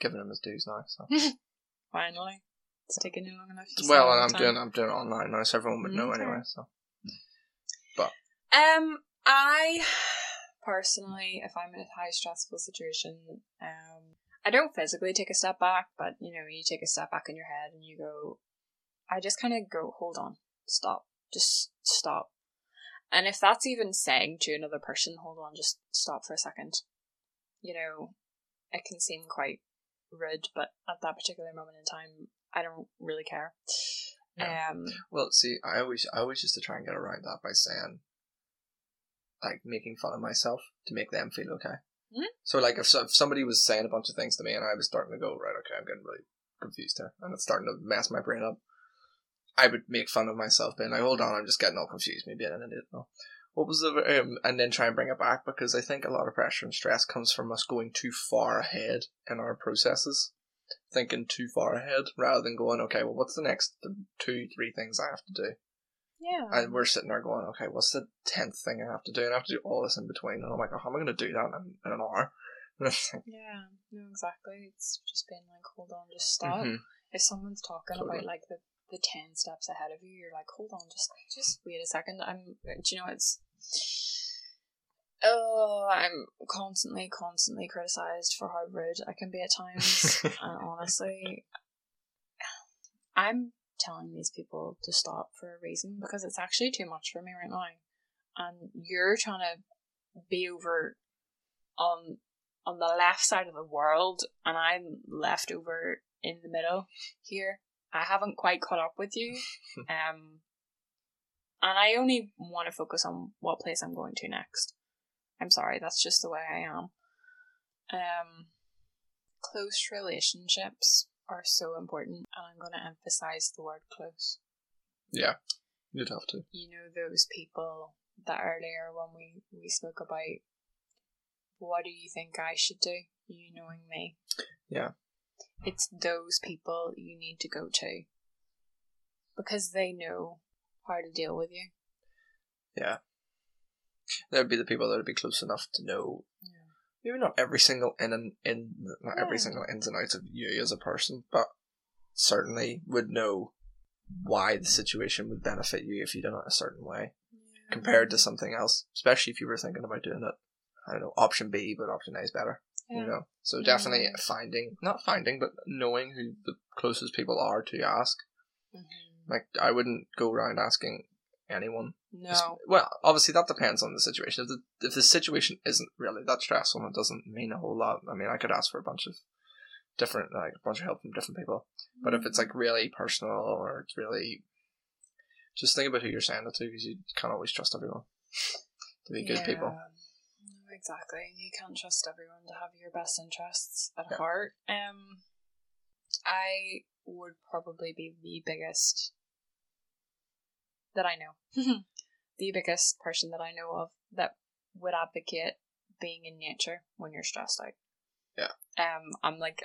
Giving him his dues now. So. finally, it's taken you long enough. to well, and I'm time. doing I'm doing it online now, so everyone would know Okay. anyway. So but Um, I personally, if I'm in a high stressful situation, um, I don't physically take a step back, but you know, you take a step back in your head and you go, I just kind of go, hold on, stop, just stop. And if that's even saying to another person, hold on, just stop for a second, you know, it can seem quite rude, but at that particular moment in time, I don't really care. Yeah. Um, Well, see, I always I always used to try and get around that by saying, like, making fun of myself to make them feel okay. Hmm? So, like, if, if somebody was saying a bunch of things to me and I was starting to go, right, okay, I'm getting really confused here, and it's starting to mess my brain up, I would make fun of myself, being like, hold on, I'm just getting all confused, maybe I an idiot. No. What was the, um, and then try and bring it back because I think a lot of pressure and stress comes from us going too far ahead in our processes thinking too far ahead rather than going, okay, well, what's the next two, three things I have to do? yeah. And we're sitting there going, okay, what's the tenth thing I have to do? And I have to do all this in between. And I'm like, oh, how am I going to do that in, in an hour? And it's like, Yeah, no, exactly. It's just being like, hold on, just stop. mhm. If someone's talking Totally. about like the, the ten steps ahead of you, you're like, hold on, just just wait a second. I'm. Do you know it's Oh, I'm constantly, constantly criticized for how rude I can be at times. and honestly, I'm telling these people to stop for a reason because it's actually too much for me right now. And you're trying to be over on on the left side of the world, and I'm left over in the middle here. I haven't quite caught up with you. um, and I only want to focus on what place I'm going to next. I'm sorry, that's just the way I am. Um, close relationships are so important, and I'm going to emphasize the word close. Yeah, you'd have to. You know, those people that earlier when we, we spoke about what do you think I should do, you knowing me. Yeah. It's those people you need to go to because they know how to deal with you. Yeah. There'd be the people that would be close enough to know Yeah. maybe not every single in and in not every single ins and outs of you as a person, but certainly would know why the situation would benefit you if you done it a certain way compared to something else. Especially if you were thinking about doing it. I don't know, option B, but option A is better. Yeah. You know. So definitely Yeah. finding not finding, but knowing who the closest people are to ask. Mhm. Like I wouldn't go around asking anyone No. well, obviously that depends on the situation. If the if the situation isn't really that stressful and it doesn't mean a whole lot, I mean, I could ask for a bunch of different, like a bunch of help from different people. But if it's like really personal or it's really, just think about who you're saying it to because you can't always trust everyone to be good people. Yeah. Exactly. You can't trust everyone to have your best interests at Yeah. heart. Um, I would probably be the biggest that I know, the biggest person that I know of that would advocate being in nature when you're stressed out. Yeah. Um, I'm like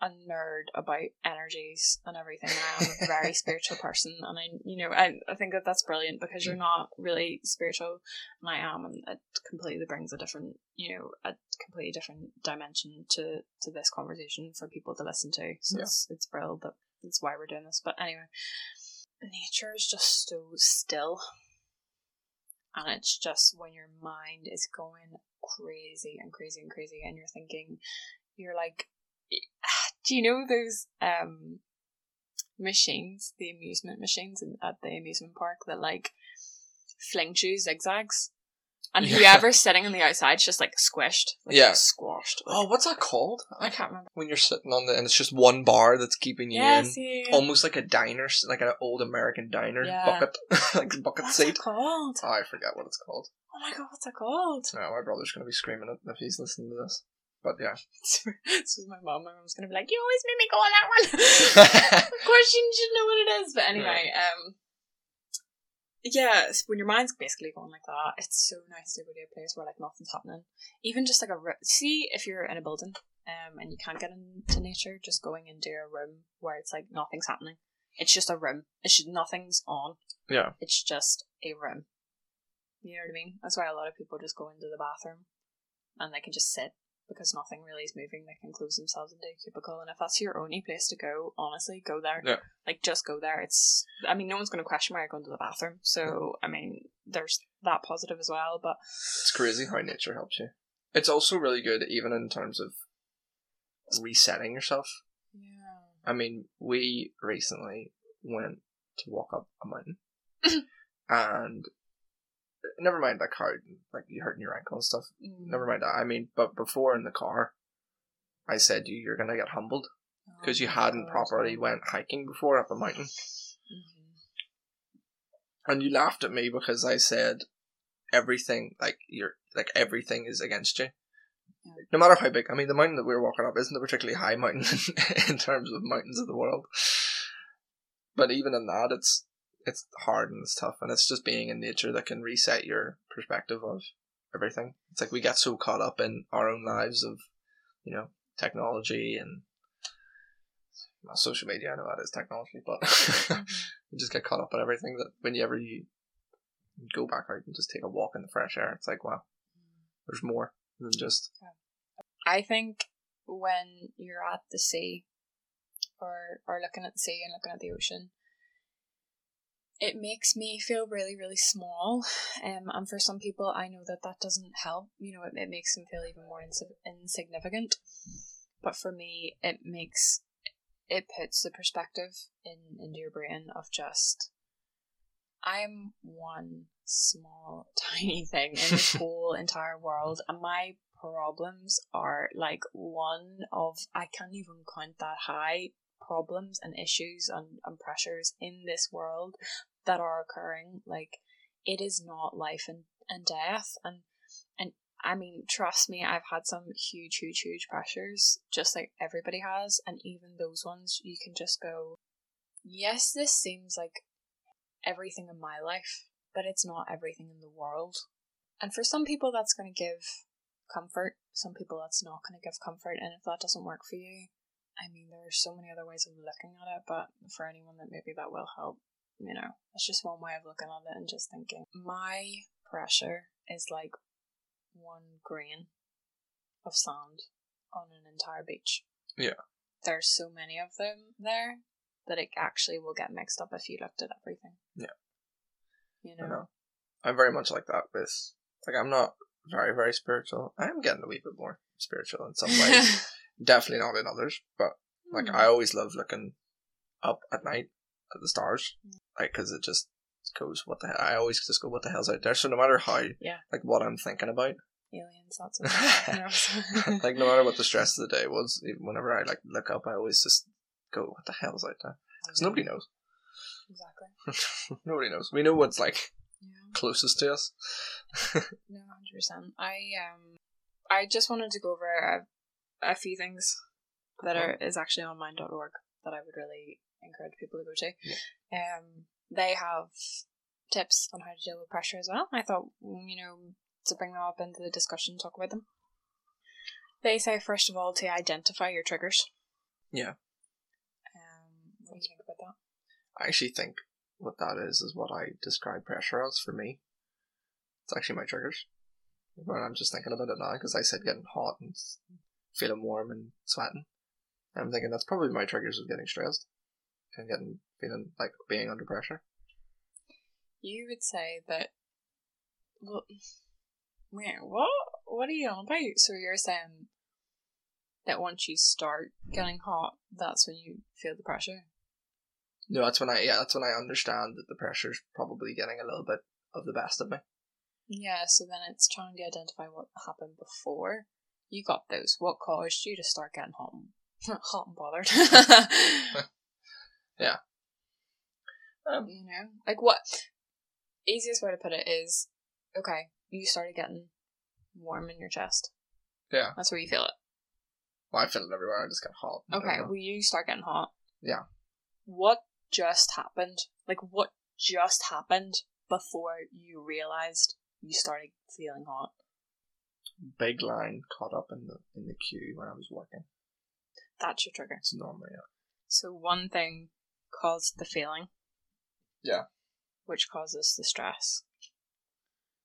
a nerd about energies and everything. I am a very spiritual person, and I, you know, I, I think that that's brilliant because you're not really spiritual, and I am, and it completely brings a different, you know, a completely different dimension to to this conversation for people to listen to. So Yeah. it's it's brilliant. That that's why we're doing this. But anyway, nature is just so still. And it's just when your mind is going crazy and crazy and crazy, and you're thinking, you're like, do you know those um machines, the amusement machines in, at the amusement park that like fling you zigzags, and Yeah. whoever's sitting on the outside's just like squished, like Yeah. squashed. Oh, what's that called? I can't remember. When you're sitting on the and it's just one bar that's keeping you Yes, in, yeah. almost like a diner, like an old American diner bucket, like bucket What's seat. called? Oh, I forget what it's called. Oh my god, what's it called? No, my brother's gonna be screaming it if he's listening to this. But yeah. this was my mom. My mom's gonna be like, "You always make me go on that one." of course, you should know what it is. But anyway, um, yeah, when your mind's basically going like that, it's so nice to go to a place where like nothing's happening. Even just like a ro- see if you're in a building, um, and you can't get into nature, just going into a room where it's like nothing's happening. It's just a room. It's just nothing's on. Yeah. It's just a room. You know what I mean? That's why a lot of people just go into the bathroom and they can just sit because nothing really is moving. They can close themselves into a cubicle, and if that's your only place to go, honestly, go there. Yeah. Like, just go there. It's, I mean, no one's going to question why you're going to the bathroom. So, I mean, there's that positive as well. But It's crazy how nature helps you. It's also really good, even in terms of resetting yourself. yeah, I mean, we recently went to walk up a mountain, and never mind like how like you hurting your ankle and stuff. Mm. Never mind that. I mean, but before in the car, I said you, you're gonna get humbled because you Oh, hadn't God. properly went hiking before up a mountain, Mhm. and you laughed at me because I said everything like you're like everything is against you. Yeah. No matter how big, I mean, the mountain that we were walking up isn't a particularly high mountain in terms of mountains of the world. But even in that, it's it's hard and it's tough, and it's just being in nature that can reset your perspective of everything. It's like we get so caught up in our own lives of, you know, technology and well, social media. I know that is technology, but Mhm. you just get caught up in everything that whenever you ever you go back out and just take a walk in the fresh air, it's like wow, there's more than just I think when you're at the sea or or looking at the sea and looking at the ocean, it makes me feel really really small. Um and for some people i know that that doesn't help. You know it, it makes them feel even more ins- insignificant. But for me it makes it puts the perspective in into your brain of just i'm one small tiny thing in this whole entire world. And my problems are like one of i can't even count that high problems and issues and, and pressures in this world that are occurring. Like it is not life and, and death and and I mean, trust me, I've had some huge, huge, huge pressures, just like everybody has, and even those ones you can just go, Yes, this seems like everything in my life, but it's not everything in the world. And for some people that's gonna give comfort, some people that's not gonna give comfort, and if that doesn't work for you, I mean, there are so many other ways of looking at it, but for anyone that maybe that will help, you know, that's just one way of looking at it and just thinking. My pressure is like one grain of sand on an entire beach. Yeah. There's so many of them there that it actually will get mixed up if you looked at everything. Yeah. You know? know. I'm very much like that with like I'm not very very spiritual. I am getting a wee bit more spiritual in some ways. Definitely not in others, but like Hmm. I always love looking up at night at the stars, Mm. like because it just goes what the hell. I always just go what the hell's out there. So no matter how Yeah. like what I'm thinking about, aliens, that's what like no matter what the stress of the day was, whenever I like look up, I always just go what the hell's out there because nobody knows. Exactly. nobody knows. We know what's like Yeah. closest to us. No, hundred percent. I um, I just wanted to go over a, a few things that are is actually on mind.org that I would really encourage people to go to. Um, they have tips on how to deal with pressure as well. I thought mm, you know to bring them up into the discussion, and talk about them. They say first of all to identify your triggers. Yeah. Um, what do you think about that? I actually think what that is is what I describe pressure as for me. It's actually my triggers. But I'm just thinking about it now, because I said getting hot and feeling warm and sweating. I'm thinking that's probably my triggers of getting stressed and getting feeling like being under pressure. You would say that. Well, wait, what? What are you on about? So you're saying that once you start getting hot, that's when you feel the pressure. No, that's when I yeah, that's when I understand that the pressure's probably getting a little bit of the best of me. Yeah. So then it's trying to identify what happened before you got those. What caused you to start getting hot and hot and bothered? Um, you know, like what? Easiest way to put it is, okay, you started getting warm in your chest. Yeah. That's where you feel it. well, I feel it everywhere. I just get hot. Okay, well, you start getting hot. Yeah. What just happened? Like, what just happened before you realized you started feeling hot? Big line caught up in the in the queue when I was working. That's your trigger. It's normally yeah. So, one thing caused the feeling. Yeah. Which causes the stress.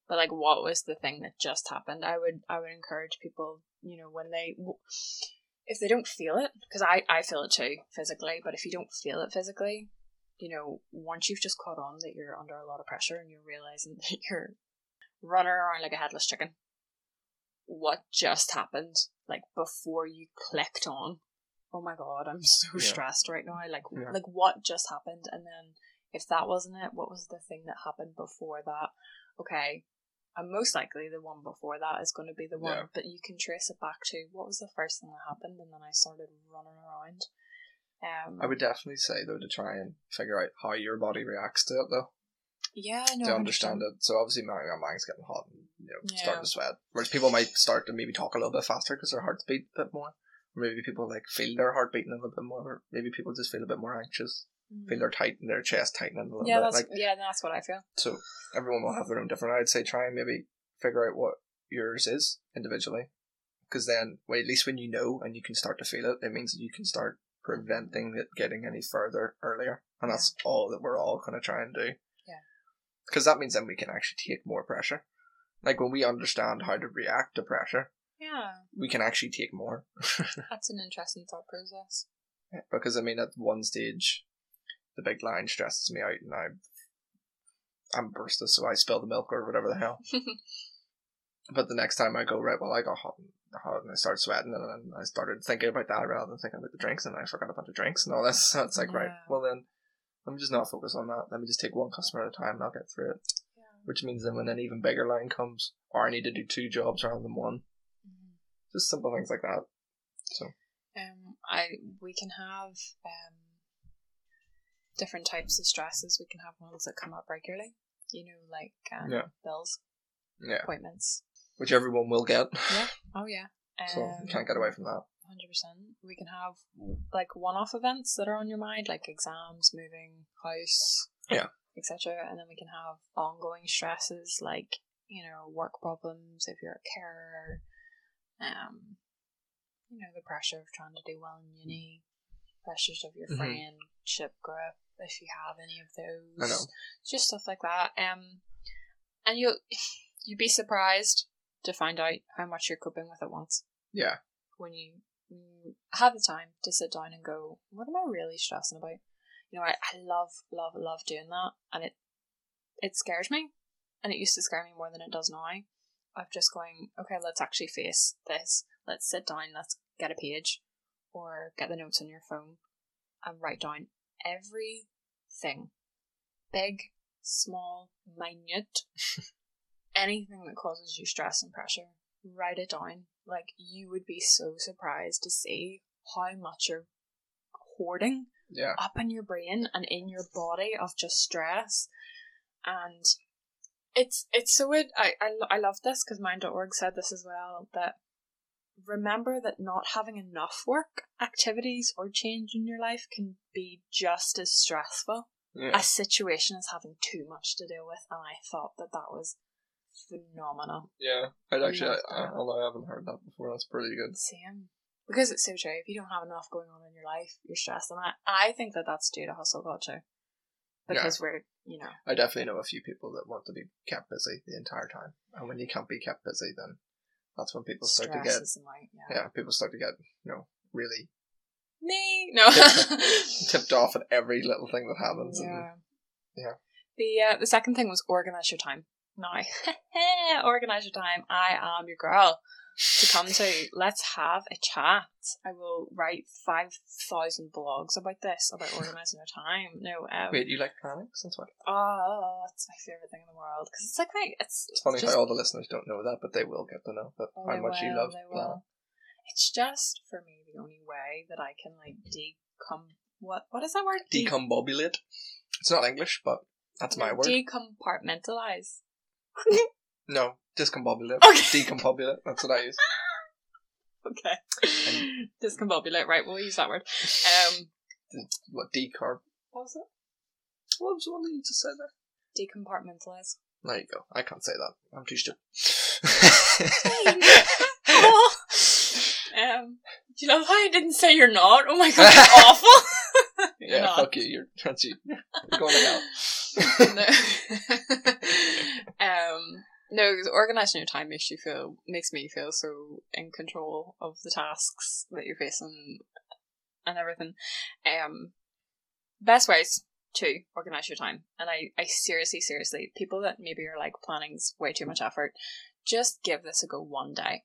But like, what was the thing that just happened? I would, I would encourage people, you know, when they, if they don't feel it, because I, I feel it too physically. But if you don't feel it physically, you know, once you've just caught on that you're under a lot of pressure and you're realizing that you're running around like a headless chicken, what just happened? Like before you clicked on, oh my god, I'm so Yeah. stressed right now. Like, Yeah. like what just happened? And then if that wasn't it, what was the thing that happened before that? Okay, and most likely the one before that is going to be the one, Yeah. but you can trace it back to what was the first thing that happened, and then I started running around. Um, I would definitely say though to try and figure out how your body reacts to it though. Yeah, no, to understand it. So obviously my, my mind's getting hot and you know Yeah. starting to sweat. Whereas people might start to maybe talk a little bit faster because their hearts beat a bit more. Or maybe people like feel their heart beating a little bit more. Or maybe people just feel a bit more anxious. Feel their tight their chest tightening a little Mm. Yeah, bit. that's Like yeah, that's what I feel. so everyone will have their own different. I'd say try and maybe figure out what yours is individually. Because then, well, at least when you know and you can start to feel it, it means that you can start preventing it getting any further earlier. And that's all that we're all going to try and do. Because that means then we can actually take more pressure. Like when we understand how to react to pressure, Yeah, we can actually take more. that's an interesting thought process. because I mean, at one stage, the big line stresses me out, and I I'm a barista, so I spill the milk or whatever the hell. but the next time I go, right, well, I got hot, hot and I started sweating, and then I started thinking about that rather than thinking about the drinks, and I forgot a bunch of drinks and all this. So it's like, right, Yeah. well then, let me just not focus on that. Let me just take one customer at a time, and I'll get through it. Which means then when an even bigger line comes, or I need to do two jobs rather than one, Mhm. just simple things like that. So Um, I we can have um different types of stresses. We can have ones that come up regularly. You know, like um, Yeah. bills, yeah, appointments. which everyone will get. Yeah. Oh yeah. So Um, you can't get away from that. Hundred percent. We can have like one-off events that are on your mind, like exams, moving house, Yeah. etc. And then we can have ongoing stresses like you know work problems if you're a carer, um, you know the pressure of trying to do well in uni, pressures of your Mhm. friendship group if you have any of those. Just stuff like that. Um, and you'll you'd be surprised to find out how much you're coping with at once Yeah, when you have the time to sit down and go, what am I really stressing about? You know, I, I love, love, love doing that, and it it scares me, and it used to scare me more than it does now. Of just going, okay, let's actually face this. Let's sit down. Let's get a page, or get the notes on your phone, and write down everything, big, small, minute, anything that causes you stress and pressure. Write it down. Like you would be so surprised to see how much you're hoarding yeah, up in your brain and in your body of just stress. And it's it's so it i i, I love this because mind.org said this as well that remember that not having enough work activities or change in your life can be just as stressful yeah. a situation as having too much to deal with. And i thought that that was phenomenal Yeah, I'd actually, I, I, although I haven't heard that before, that's pretty good. same because it's so true if you don't have enough going on in your life you're stressed and i, I think that that's due to hustle culture because we're you know I definitely know a few people that want to be kept busy the entire time, and when you can't be kept busy, then that's when people start to get, out. Yeah. yeah, people start to get, you know, really Me no. tipped off at every little thing that happens. And, yeah. yeah. The uh, the second thing was organize your time. Now, organize your time. I am your girl to come to. Let's have a chat. I will write five thousand blogs about this about organizing your time. No, um, Wait, you like planning? Since when? oh, it's my favorite thing in the world because it's like my it's. It's funny just- how all the listeners don't know that, but they will get to know that Oh, how much you love planning. It's just for me the only way that I can like decom what what is that word? De- Decombobulate. It's not English, but that's my word. Decompartmentalize. no, discombobulate. Okay. Decombobulate. That's what I use. Okay. Discombobulate. Right, we'll use that word. Um, What decarb? what was it? What was the one that you just said there? Decompartmentalize. There you go. I can't say that. I'm too stupid. oh. Um, do you love how I didn't say you're not? Oh my god, that's awful. You're yeah, not. fuck you. You're that's you. You're going to hell. no. Um, no, 'cause organising your time makes you feel makes me feel so in control of the tasks that you're facing and everything. Um, best ways to organise your time, and I, I seriously, seriously, people that maybe are like planning's way too much effort, just give this a go one day,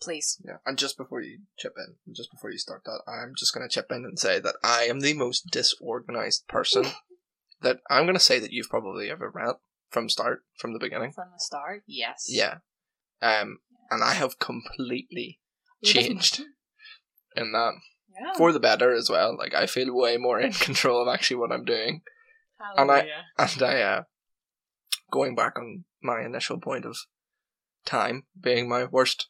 please. Yeah, and just before you chip in, just before you start that, I'm just going to chip in and say that I am the most disorganized person that I'm going to say that you've probably ever met from start, from the beginning. From the start, yes. Yeah. Um, and I have completely changed in that Yeah. for the better as well. Like I feel way more in control of actually what I'm doing, and I- and I uh, going back on my initial point of time being my worst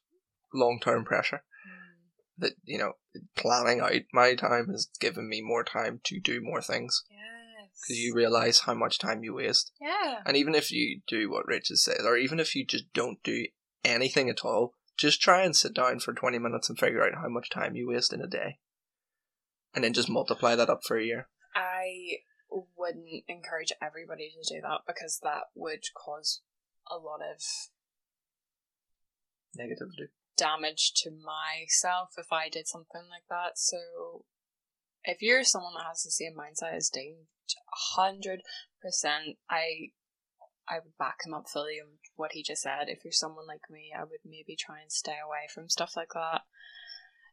long term pressure. Mm. That you know, planning out my time has given me more time to do more things Yes. Because you realize how much time you waste. Yeah. And even if you do what Rich says, or even if you just don't do anything at all, just try and sit down for 20 minutes and figure out how much time you waste in a day. And then just multiply that up for a year. I wouldn't encourage everybody to do that because that would cause a lot of Negativity. damage to myself if I did something like that. So if you're someone that has the same mindset as Dean, hundred percent, I I would back him up fully on what he just said. If you're someone like me, I would maybe try and stay away from stuff like that.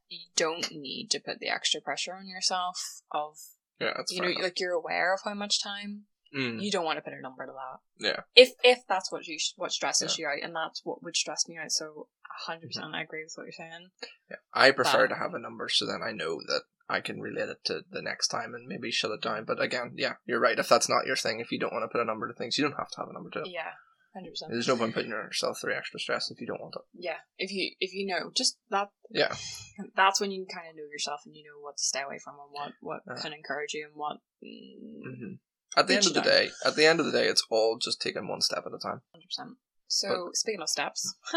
You don't need to put the extra pressure on yourself of Yeah, you know, enough. like you're aware of how much time. Mm, You don't want to put a number to that. yeah. If if that's what you what stresses you out, and that's what would stress me out. So hundred percent, I agree with what you're saying. Yeah. I prefer But- to have a number so then I know that I can relate it to the next time and maybe shut it down. But again, yeah, you're right. If that's not your thing, if you don't want to put a number to things, you don't have to have a number to it. Yeah, hundred percent. There's no point putting yourself through extra stress if you don't want it. Yeah, if you if you know just that, Yeah. that's when you kind of know yourself and you know what to stay away from and what what Yeah. can encourage you and what. mm, hmm At the end of the day, at the end of the day, it's all just taking one step at a time. Hundred percent. So speaking of steps,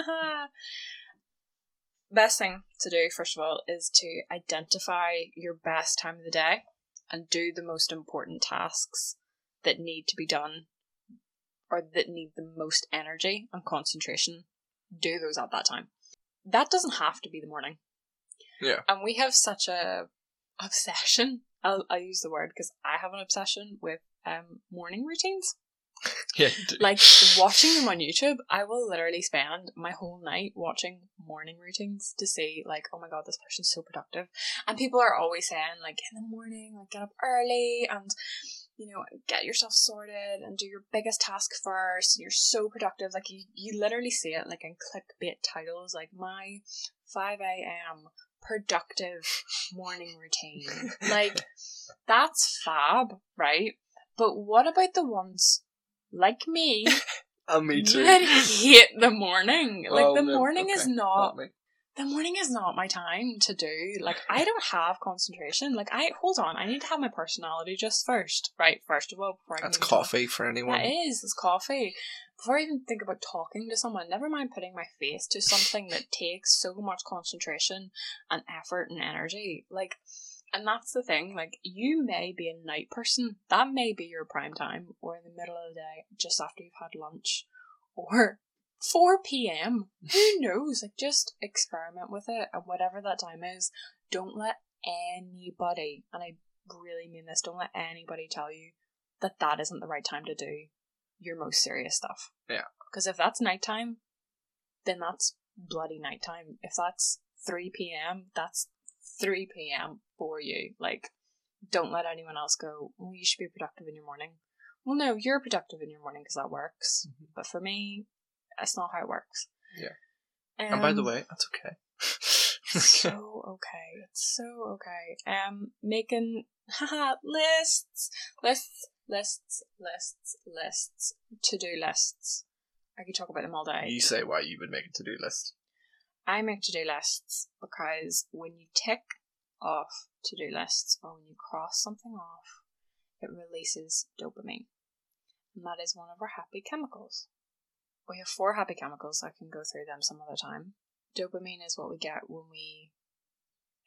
best thing to do first of all is to identify your best time of the day and do the most important tasks that need to be done or that need the most energy and concentration. Do those at that time. That doesn't have to be the morning. Yeah. And we have such a obsession. I'll, I'll use the word because I have an obsession with um, morning routines Yeah, like watching them on YouTube, I will literally spend my whole night watching morning routines to see like, oh my god, this person's so productive. And people are always saying like in the morning, like get up early and you know, get yourself sorted and do your biggest task first. And you're so productive. Like you, you literally see it like in clickbait titles like my five AM productive morning routine. like that's fab, right? But what about the ones like me and oh, me too. that hate the morning? Like Oh, the no, morning is okay, not me. the morning is not my time to do. Like I don't have concentration. Like I hold on, I need to have my personality just first, right? First of all, before I That's even talk. coffee for anyone. It is. it's coffee. Before I even think about talking to someone, never mind putting my face to something that takes so much concentration and effort and energy. Like, and that's the thing, like, you may be a night person. That may be your prime time, or in the middle of the day, just after you've had lunch, or 4 p.m. Who knows? Like, just experiment with it, and whatever that time is, don't let anybody, and I really mean this, don't let anybody tell you that that isn't the right time to do your most serious stuff. Yeah. Because if that's nighttime, then that's bloody nighttime. If that's 3 p.m., that's 3 p.m. for you. Like, don't let anyone else go, well, you should be productive in your morning. Well, no, you're productive in your morning because that works. Mhm. But for me, that's not how it works. Yeah. And by the Um, way, that's okay. so okay. It's so okay. Um, making haha lists, lists, lists, lists, lists, to do lists. I could talk about them all day. you say why you would make a to-do list. I make to do lists because when you tick off to do lists or when you cross something off, it releases dopamine. And that is one of our happy chemicals. We have four happy chemicals. I can go through them some other time. Dopamine is what we get when we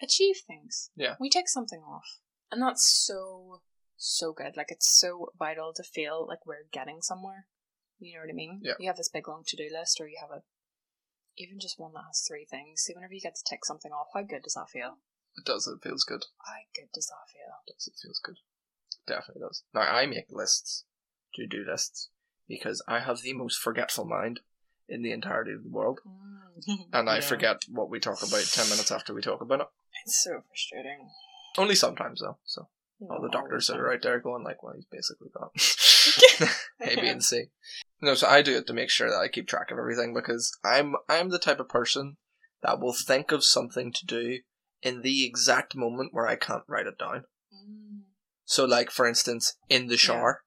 achieve things. Yeah. We tick something off. And that's so, so good. Like, it's so vital to feel like we're getting somewhere. You know what I mean? Yeah. You have this big long to do list, or you have a even just one that has three things. See, whenever you get to tick something off, how good does that feel? It does. It feels good. How good does that feel? It does. It feels good. Definitely does. Now I make lists, to-do lists, because I have the most forgetful mind in the entirety of the world, mm. and I Yeah. forget what we talk about ten minutes after we talk about it. It's so frustrating. Only sometimes though. So all the doctors that are out there going like, "Well, he's basically got A, B, and C." No, so I do it to make sure that I keep track of everything because I'm I'm the type of person that will think of something to do in the exact moment where I can't write it down. Mm. So, like for instance, in the shower,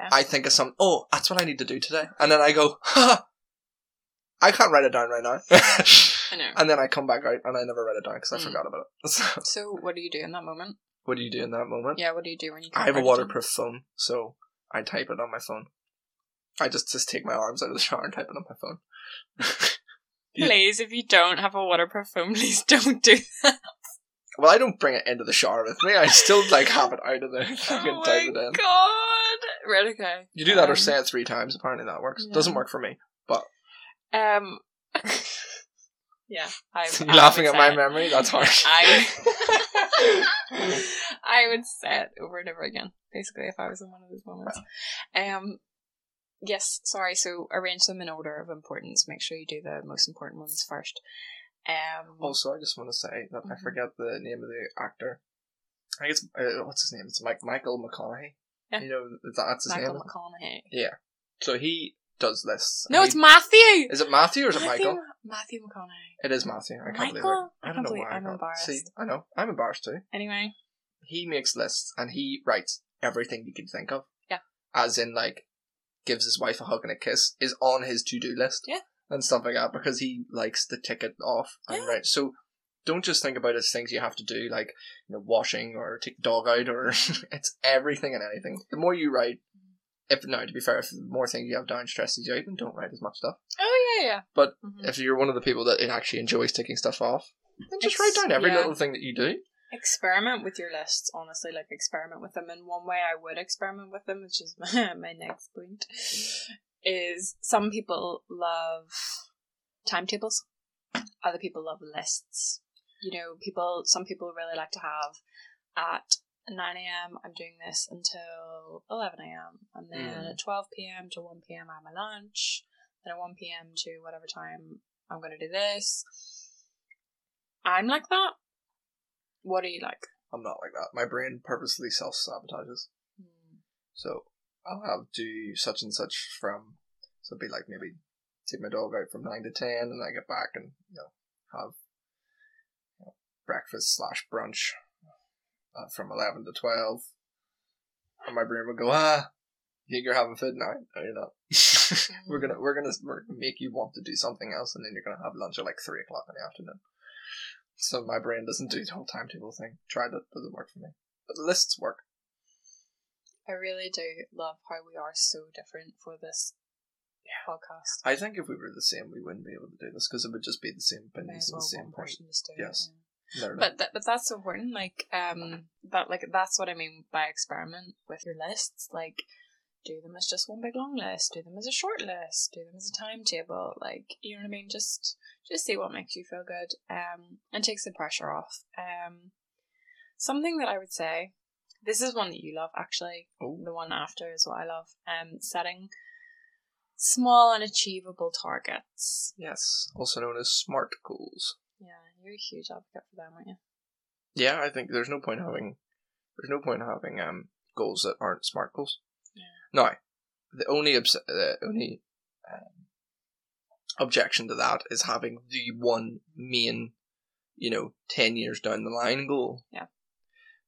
Yeah. I think of some. Oh, that's what I need to do today, and then I go, ha! I can't write it down right now. I know. and then I come back out and I never write it down because I Mm. forgot about it. So, what do you do in that moment? what do you do in that moment? Yeah, what do you do when you? I have a write it down? waterproof phone, so I type it on my phone. I just just take my arms out of the shower and type it on my phone. Please, if you don't have a waterproof phone, please don't do that. well, I don't bring it into the shower with me. I still like have it out of there. I oh can my type it in. god! Right, okay. You do that or Um, say it three times. Apparently that works. yeah. Doesn't work for me. But um. yeah, I. You I laughing at my it. memory? That's harsh. I. I would say it over and over again. Basically, if I was in one of those moments. Um. Yes, sorry. So arrange them in order of importance. Make sure you do the most important ones first. Um, Also, I just want to say that I Mhm. forget the name of the actor. I think it's uh, what's his name? It's Mike Michael McConaughey. Yeah. You know that's his Michael name. Michael McConaughey. Yeah. So he does lists. No, and it's Matthew. Is it Matthew or is it Michael? Matthew McConaughey. It is Matthew. I can't believe it. I I don't know believe why. I I'm got- embarrassed. See, I know. I'm embarrassed too. Anyway, He makes lists and he writes everything you can think of. Yeah. As in, like, gives his wife a hug and a kiss is on his to do list. Yeah. And stuff like that because he likes to tick it off and Yeah. write. So don't just think about it as things you have to do, like you know, washing or take the dog out, or it's everything and anything. The more you write, if no, to be fair, if the more things you have down stresses you out, then don't write as much stuff. oh yeah, yeah. But Mhm. If you're one of the people that actually enjoys taking stuff off, then just Ex- write down every yeah. little thing that you do. Experiment with your lists. Honestly, like experiment with them. And one way I would experiment with them, which is my, my next point, is some people love timetables. Other people love lists. You know, people. Some people really like to have at 9 a.m. I'm doing this until 11 a.m. and then Mm. at 12 p.m. to 1 p.m. I have my lunch. Then at 1 p.m. to whatever time I'm going to do this. I'm like that. What are you like? I'm not like that. My brain purposely self sabotages. So I'll have to do such and such from so it'd be like maybe take my dog out from nine to ten and I get back and you know have you know, breakfast slash brunch uh, from eleven to twelve. And my brain would go, ah, you think you're having food now? No, you're not. we're gonna we're gonna we're gonna make you want to do something else, and then you're gonna have lunch at like three o'clock in the afternoon. So my brain doesn't do the whole timetable thing. Tried it, doesn't work for me. But the lists work. I really do love how we are so different for this podcast. I think if we were the same, we wouldn't be able to do this because it would just be the same opinions as and the same person do it, Yes. yeah. But th- but that's so important. Like um that like that's what I mean by experiment with your lists. Like do them as just one big long list. Do them as a short list. Do them as a timetable. Like you know what I mean. Just just see what makes you feel good. Um and takes the pressure off. Um something that I would say. This is one that you love actually. oh, The one after is what I love. Um setting small and achievable targets. yes, also known as SMART goals. Yeah, you're a huge advocate for them, aren't you? Yeah, I think there's no point having there's no point having um goals that aren't SMART goals. Now, the only obs- the only um, objection to that is having the one main, you know, ten years down the line goal. Yeah.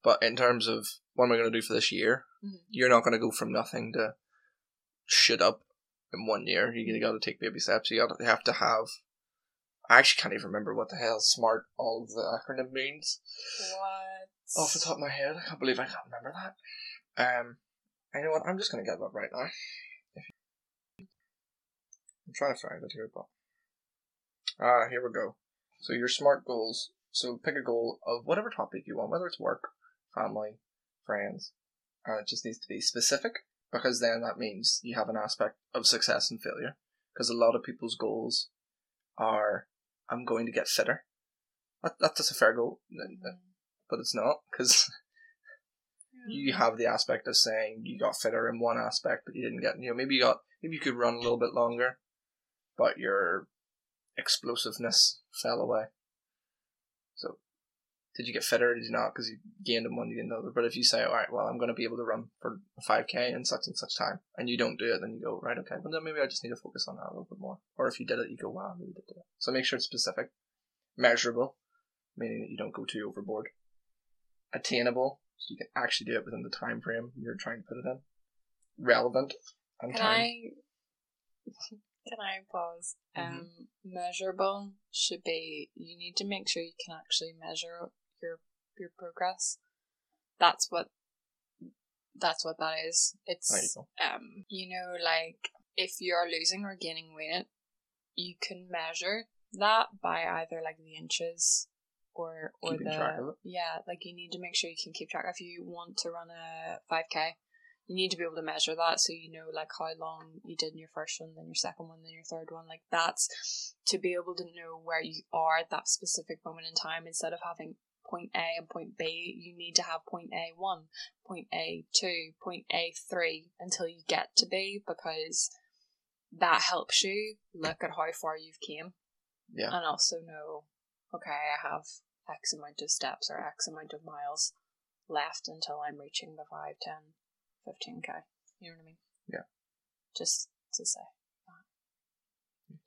But in terms of what am I going to do for this year, Mhm. you're not going to go from nothing to shit up in one year. You got to take baby steps. You got to have to have. I actually can't even remember what the hell smart all of the acronym means What? off the top of my head. I can't believe I can't remember that. Um, you know what? I'm just gonna get it up right now. I'm trying to find it here, but ah, here we go. So your smart goals. So pick a goal of whatever topic you want, whether it's work, family, friends, and it just needs to be specific because then that means you have an aspect of success and failure. Because a lot of people's goals are, I'm going to get fitter. That, that's just a fair goal, but it's not because Mm-hmm. you have the aspect of saying you got fitter in one aspect, but you didn't get. You know, maybe you got. Maybe you could run a little bit longer, but your explosiveness fell away. So, did you get fitter? Or did you not? Because you gained in one, you gained another. But if you say, all right, well, I'm going to be able to run for five k in such and such time, and you don't do it, then you go, right, okay, well then maybe I just need to focus on that a little bit more. Or if you did it, you go, wow, I really did do it. So make sure it's specific, measurable, meaning that you don't go too overboard, attainable, so you can actually do it within the time frame you're trying to put it in, relevant, and Can time. I? Can I pause? Mhm. Um, measurable should be. You need to make sure you can actually measure your your progress. That's what. That's what that is. There you It's um, you know, like if you're losing or gaining weight, you can measure that by either like the inches or or Keeping the track of it. yeah, like you need to make sure you can keep track. If you want to run a five k, you need to be able to measure that so you know like how long you did in your first one, then your second one, then your third one. Like that's to be able to know where you are at that specific moment in time instead of having point A and point B, you need to have point A one, point A two, point A three until you get to B because that helps you look at how far you've came Yeah. and also know okay i have x amount of steps or x amount of miles left until i'm reaching the 5 10 15k you know what i mean Yeah. just to say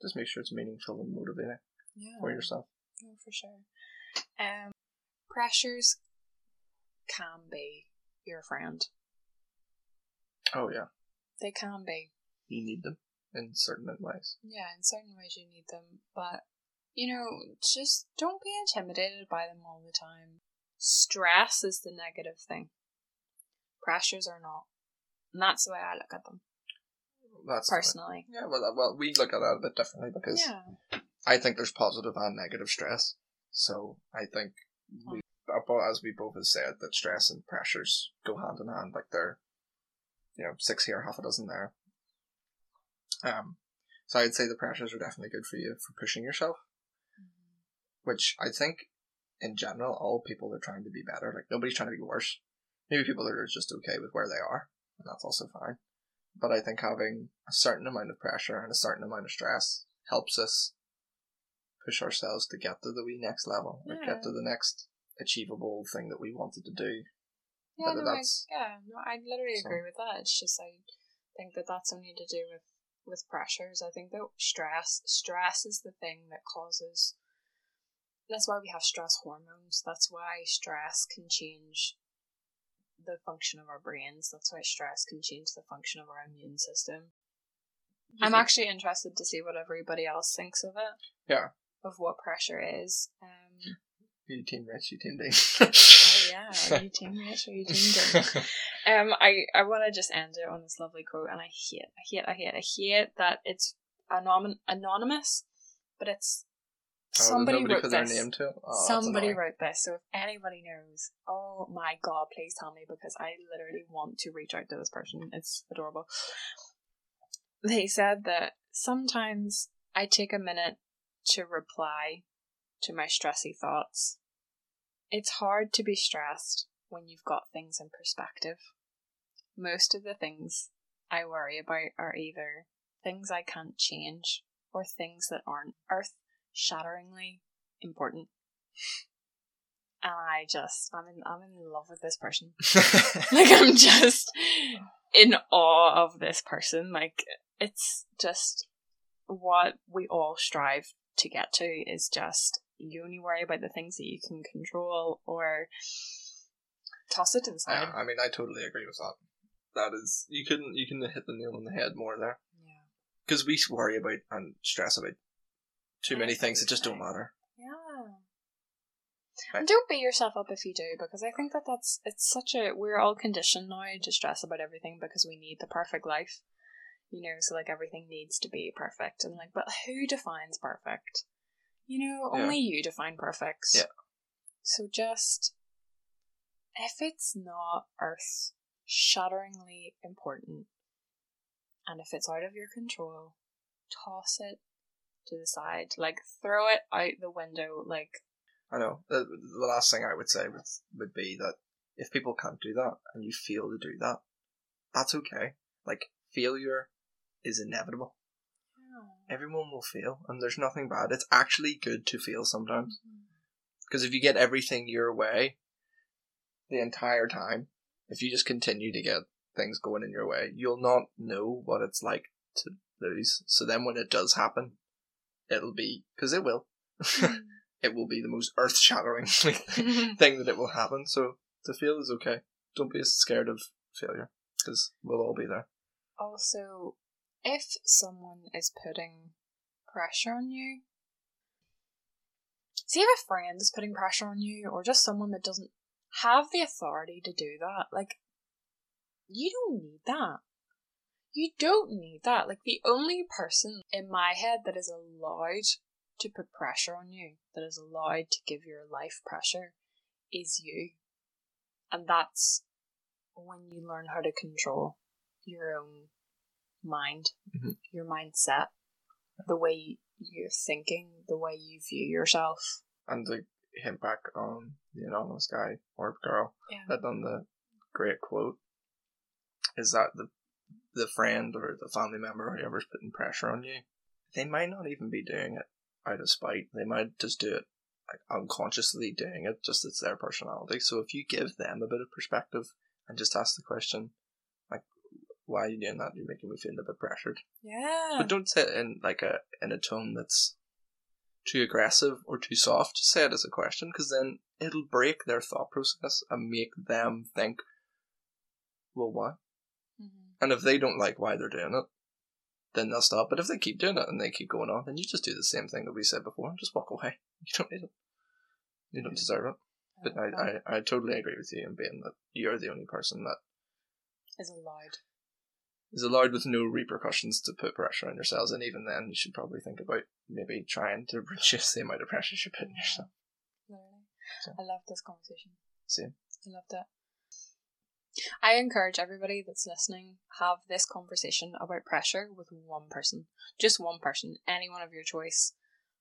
Just make sure it's meaningful and motivating yeah for yourself. No, for sure. Um, pressures can be your friend. Oh yeah, They can be. you need them in certain ways. Yeah, in certain ways you need them, but you know, just don't be intimidated by them all the time. Stress is the negative thing. Pressures are not. And that's the way I look at them, That's the personally. Yeah, well, well, we look at that a bit differently because Yeah. I think there's positive and negative stress. So I think we, as we both have said, that stress and pressures go hand in hand. Like they're, you know, six here, half a dozen there. Um, so I'd say the pressures are definitely good for you for pushing yourself, which I think, in general, all people are trying to be better. Like nobody's trying to be worse. Maybe people are just okay with where they are, and that's also fine. But I think having a certain amount of pressure and a certain amount of stress helps us push ourselves to get to the wee next level or get to the next achievable thing that we wanted to do. Yeah, Whether no, I, yeah, no, I literally So- agree with that. It's just I think that that's only to do with with pressures. I think that stress stress is the thing that causes. That's why we have stress hormones. That's why stress can change the function of our brains. That's why stress can change the function of our immune system. I'm think- actually interested to see what everybody else thinks of it. Yeah. Of what pressure is. Um, You team rich, you team D. oh yeah, are you team rich are you team D? Um, I, I want to just end it on this lovely quote, and I hate, I hate, I hate, I hate that it's anonymous, but it's Oh, somebody nobody wrote put this. their name to it. Oh, somebody wrote this, so if anybody knows, oh my god, please tell me because I literally want to reach out to this person. It's adorable. They said that sometimes I take a minute to reply to my stressy thoughts. It's hard to be stressed when you've got things in perspective. Most of the things I worry about are either things I can't change or things that aren't earth shatteringly important. And I just I'm in I'm in love with this person. Like I'm just in awe of this person. Like it's just what we all strive to get to is just you only worry about the things that you can control or toss it to the side. yeah, I mean, I totally agree with that. That is, you couldn't, you can hit the nail on the head more there. Yeah. Because we worry about and stress about too many things that just don't matter. Yeah. Right. And don't beat yourself up if you do, because I think that that's it's such a we're all conditioned now to stress about everything because we need the perfect life, you know. So like everything needs to be perfect, and like, but who defines perfect? You know, Yeah. only you define perfect. Yeah. So just if it's not earth shatteringly important, and if it's out of your control, toss it to the side. Like throw it out the window. Like I know. The, the last thing I would say would, would be that if people can't do that and you feel to do that, that's okay. Like, failure is inevitable. Everyone will fail, and there's nothing bad. It's actually good to fail sometimes. Mm-hmm. Because if you get everything your way the entire time, if you just continue to get things going in your way, you'll not know what it's like to lose. So then when it does happen, it'll be, because it will, hmm. it will be the most earth shattering thing that it will happen. So to fail is okay. Don't be scared of failure, because we'll all be there. also, if someone is putting pressure on you, see if a friend is putting pressure on you, or just someone that doesn't have the authority to do that, like, you don't need that. You don't need that. Like, the only person in my head that is allowed to put pressure on you, that is allowed to give your life pressure, is you. And that's when you learn how to control your own mind, Mhm. your mindset, the way you're thinking, the way you view yourself. And to hit back on the anonymous guy or girl Yeah. that done the great quote is that the the friend or the family member or whoever's putting pressure on you, they might not even be doing it out of spite. They might just do it like unconsciously doing it, just it's their personality. So if you give them a bit of perspective and just ask the question, like, why are you doing that? You're making me feel a bit pressured. Yeah. But don't say it in like a in a tone that's too aggressive or too soft. Just say it as a question, because then it'll break their thought process and make them think, well, why? And if they don't like why they're doing it, then they'll stop. But if they keep doing it and they keep going on, then you just do the same thing that we said before and just walk away. You don't need it. You don't deserve it. But I, I, I totally agree with you in being that you're the only person that is allowed. is allowed with no repercussions to put pressure on yourselves. And even then, you should probably think about maybe trying to reduce the amount of pressure you put on yourself. Literally. So- I love this conversation. Same. I loved it. I encourage everybody that's listening have this conversation about pressure with one person, just one person, anyone of your choice.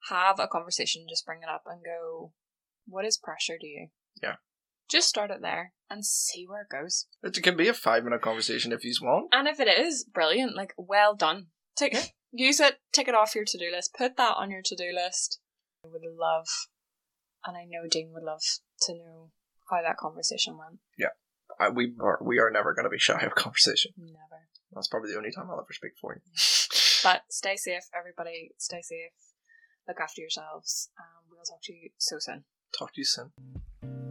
Have a conversation, just bring it up and go. What is pressure to you? Yeah. Just start it there and see where it goes. It can be a five minute conversation if you want. And if it is brilliant, like well done. Take use it, take it off your to do list, put that on your to do list. I would love, and I know Dean would love to know how that conversation went. I, we are we are never going to be shy of conversation. Never. That's probably the only time I'll ever speak for you. But stay safe, everybody. Stay safe. Look after yourselves. Um, we'll talk to you so soon. Talk to you soon.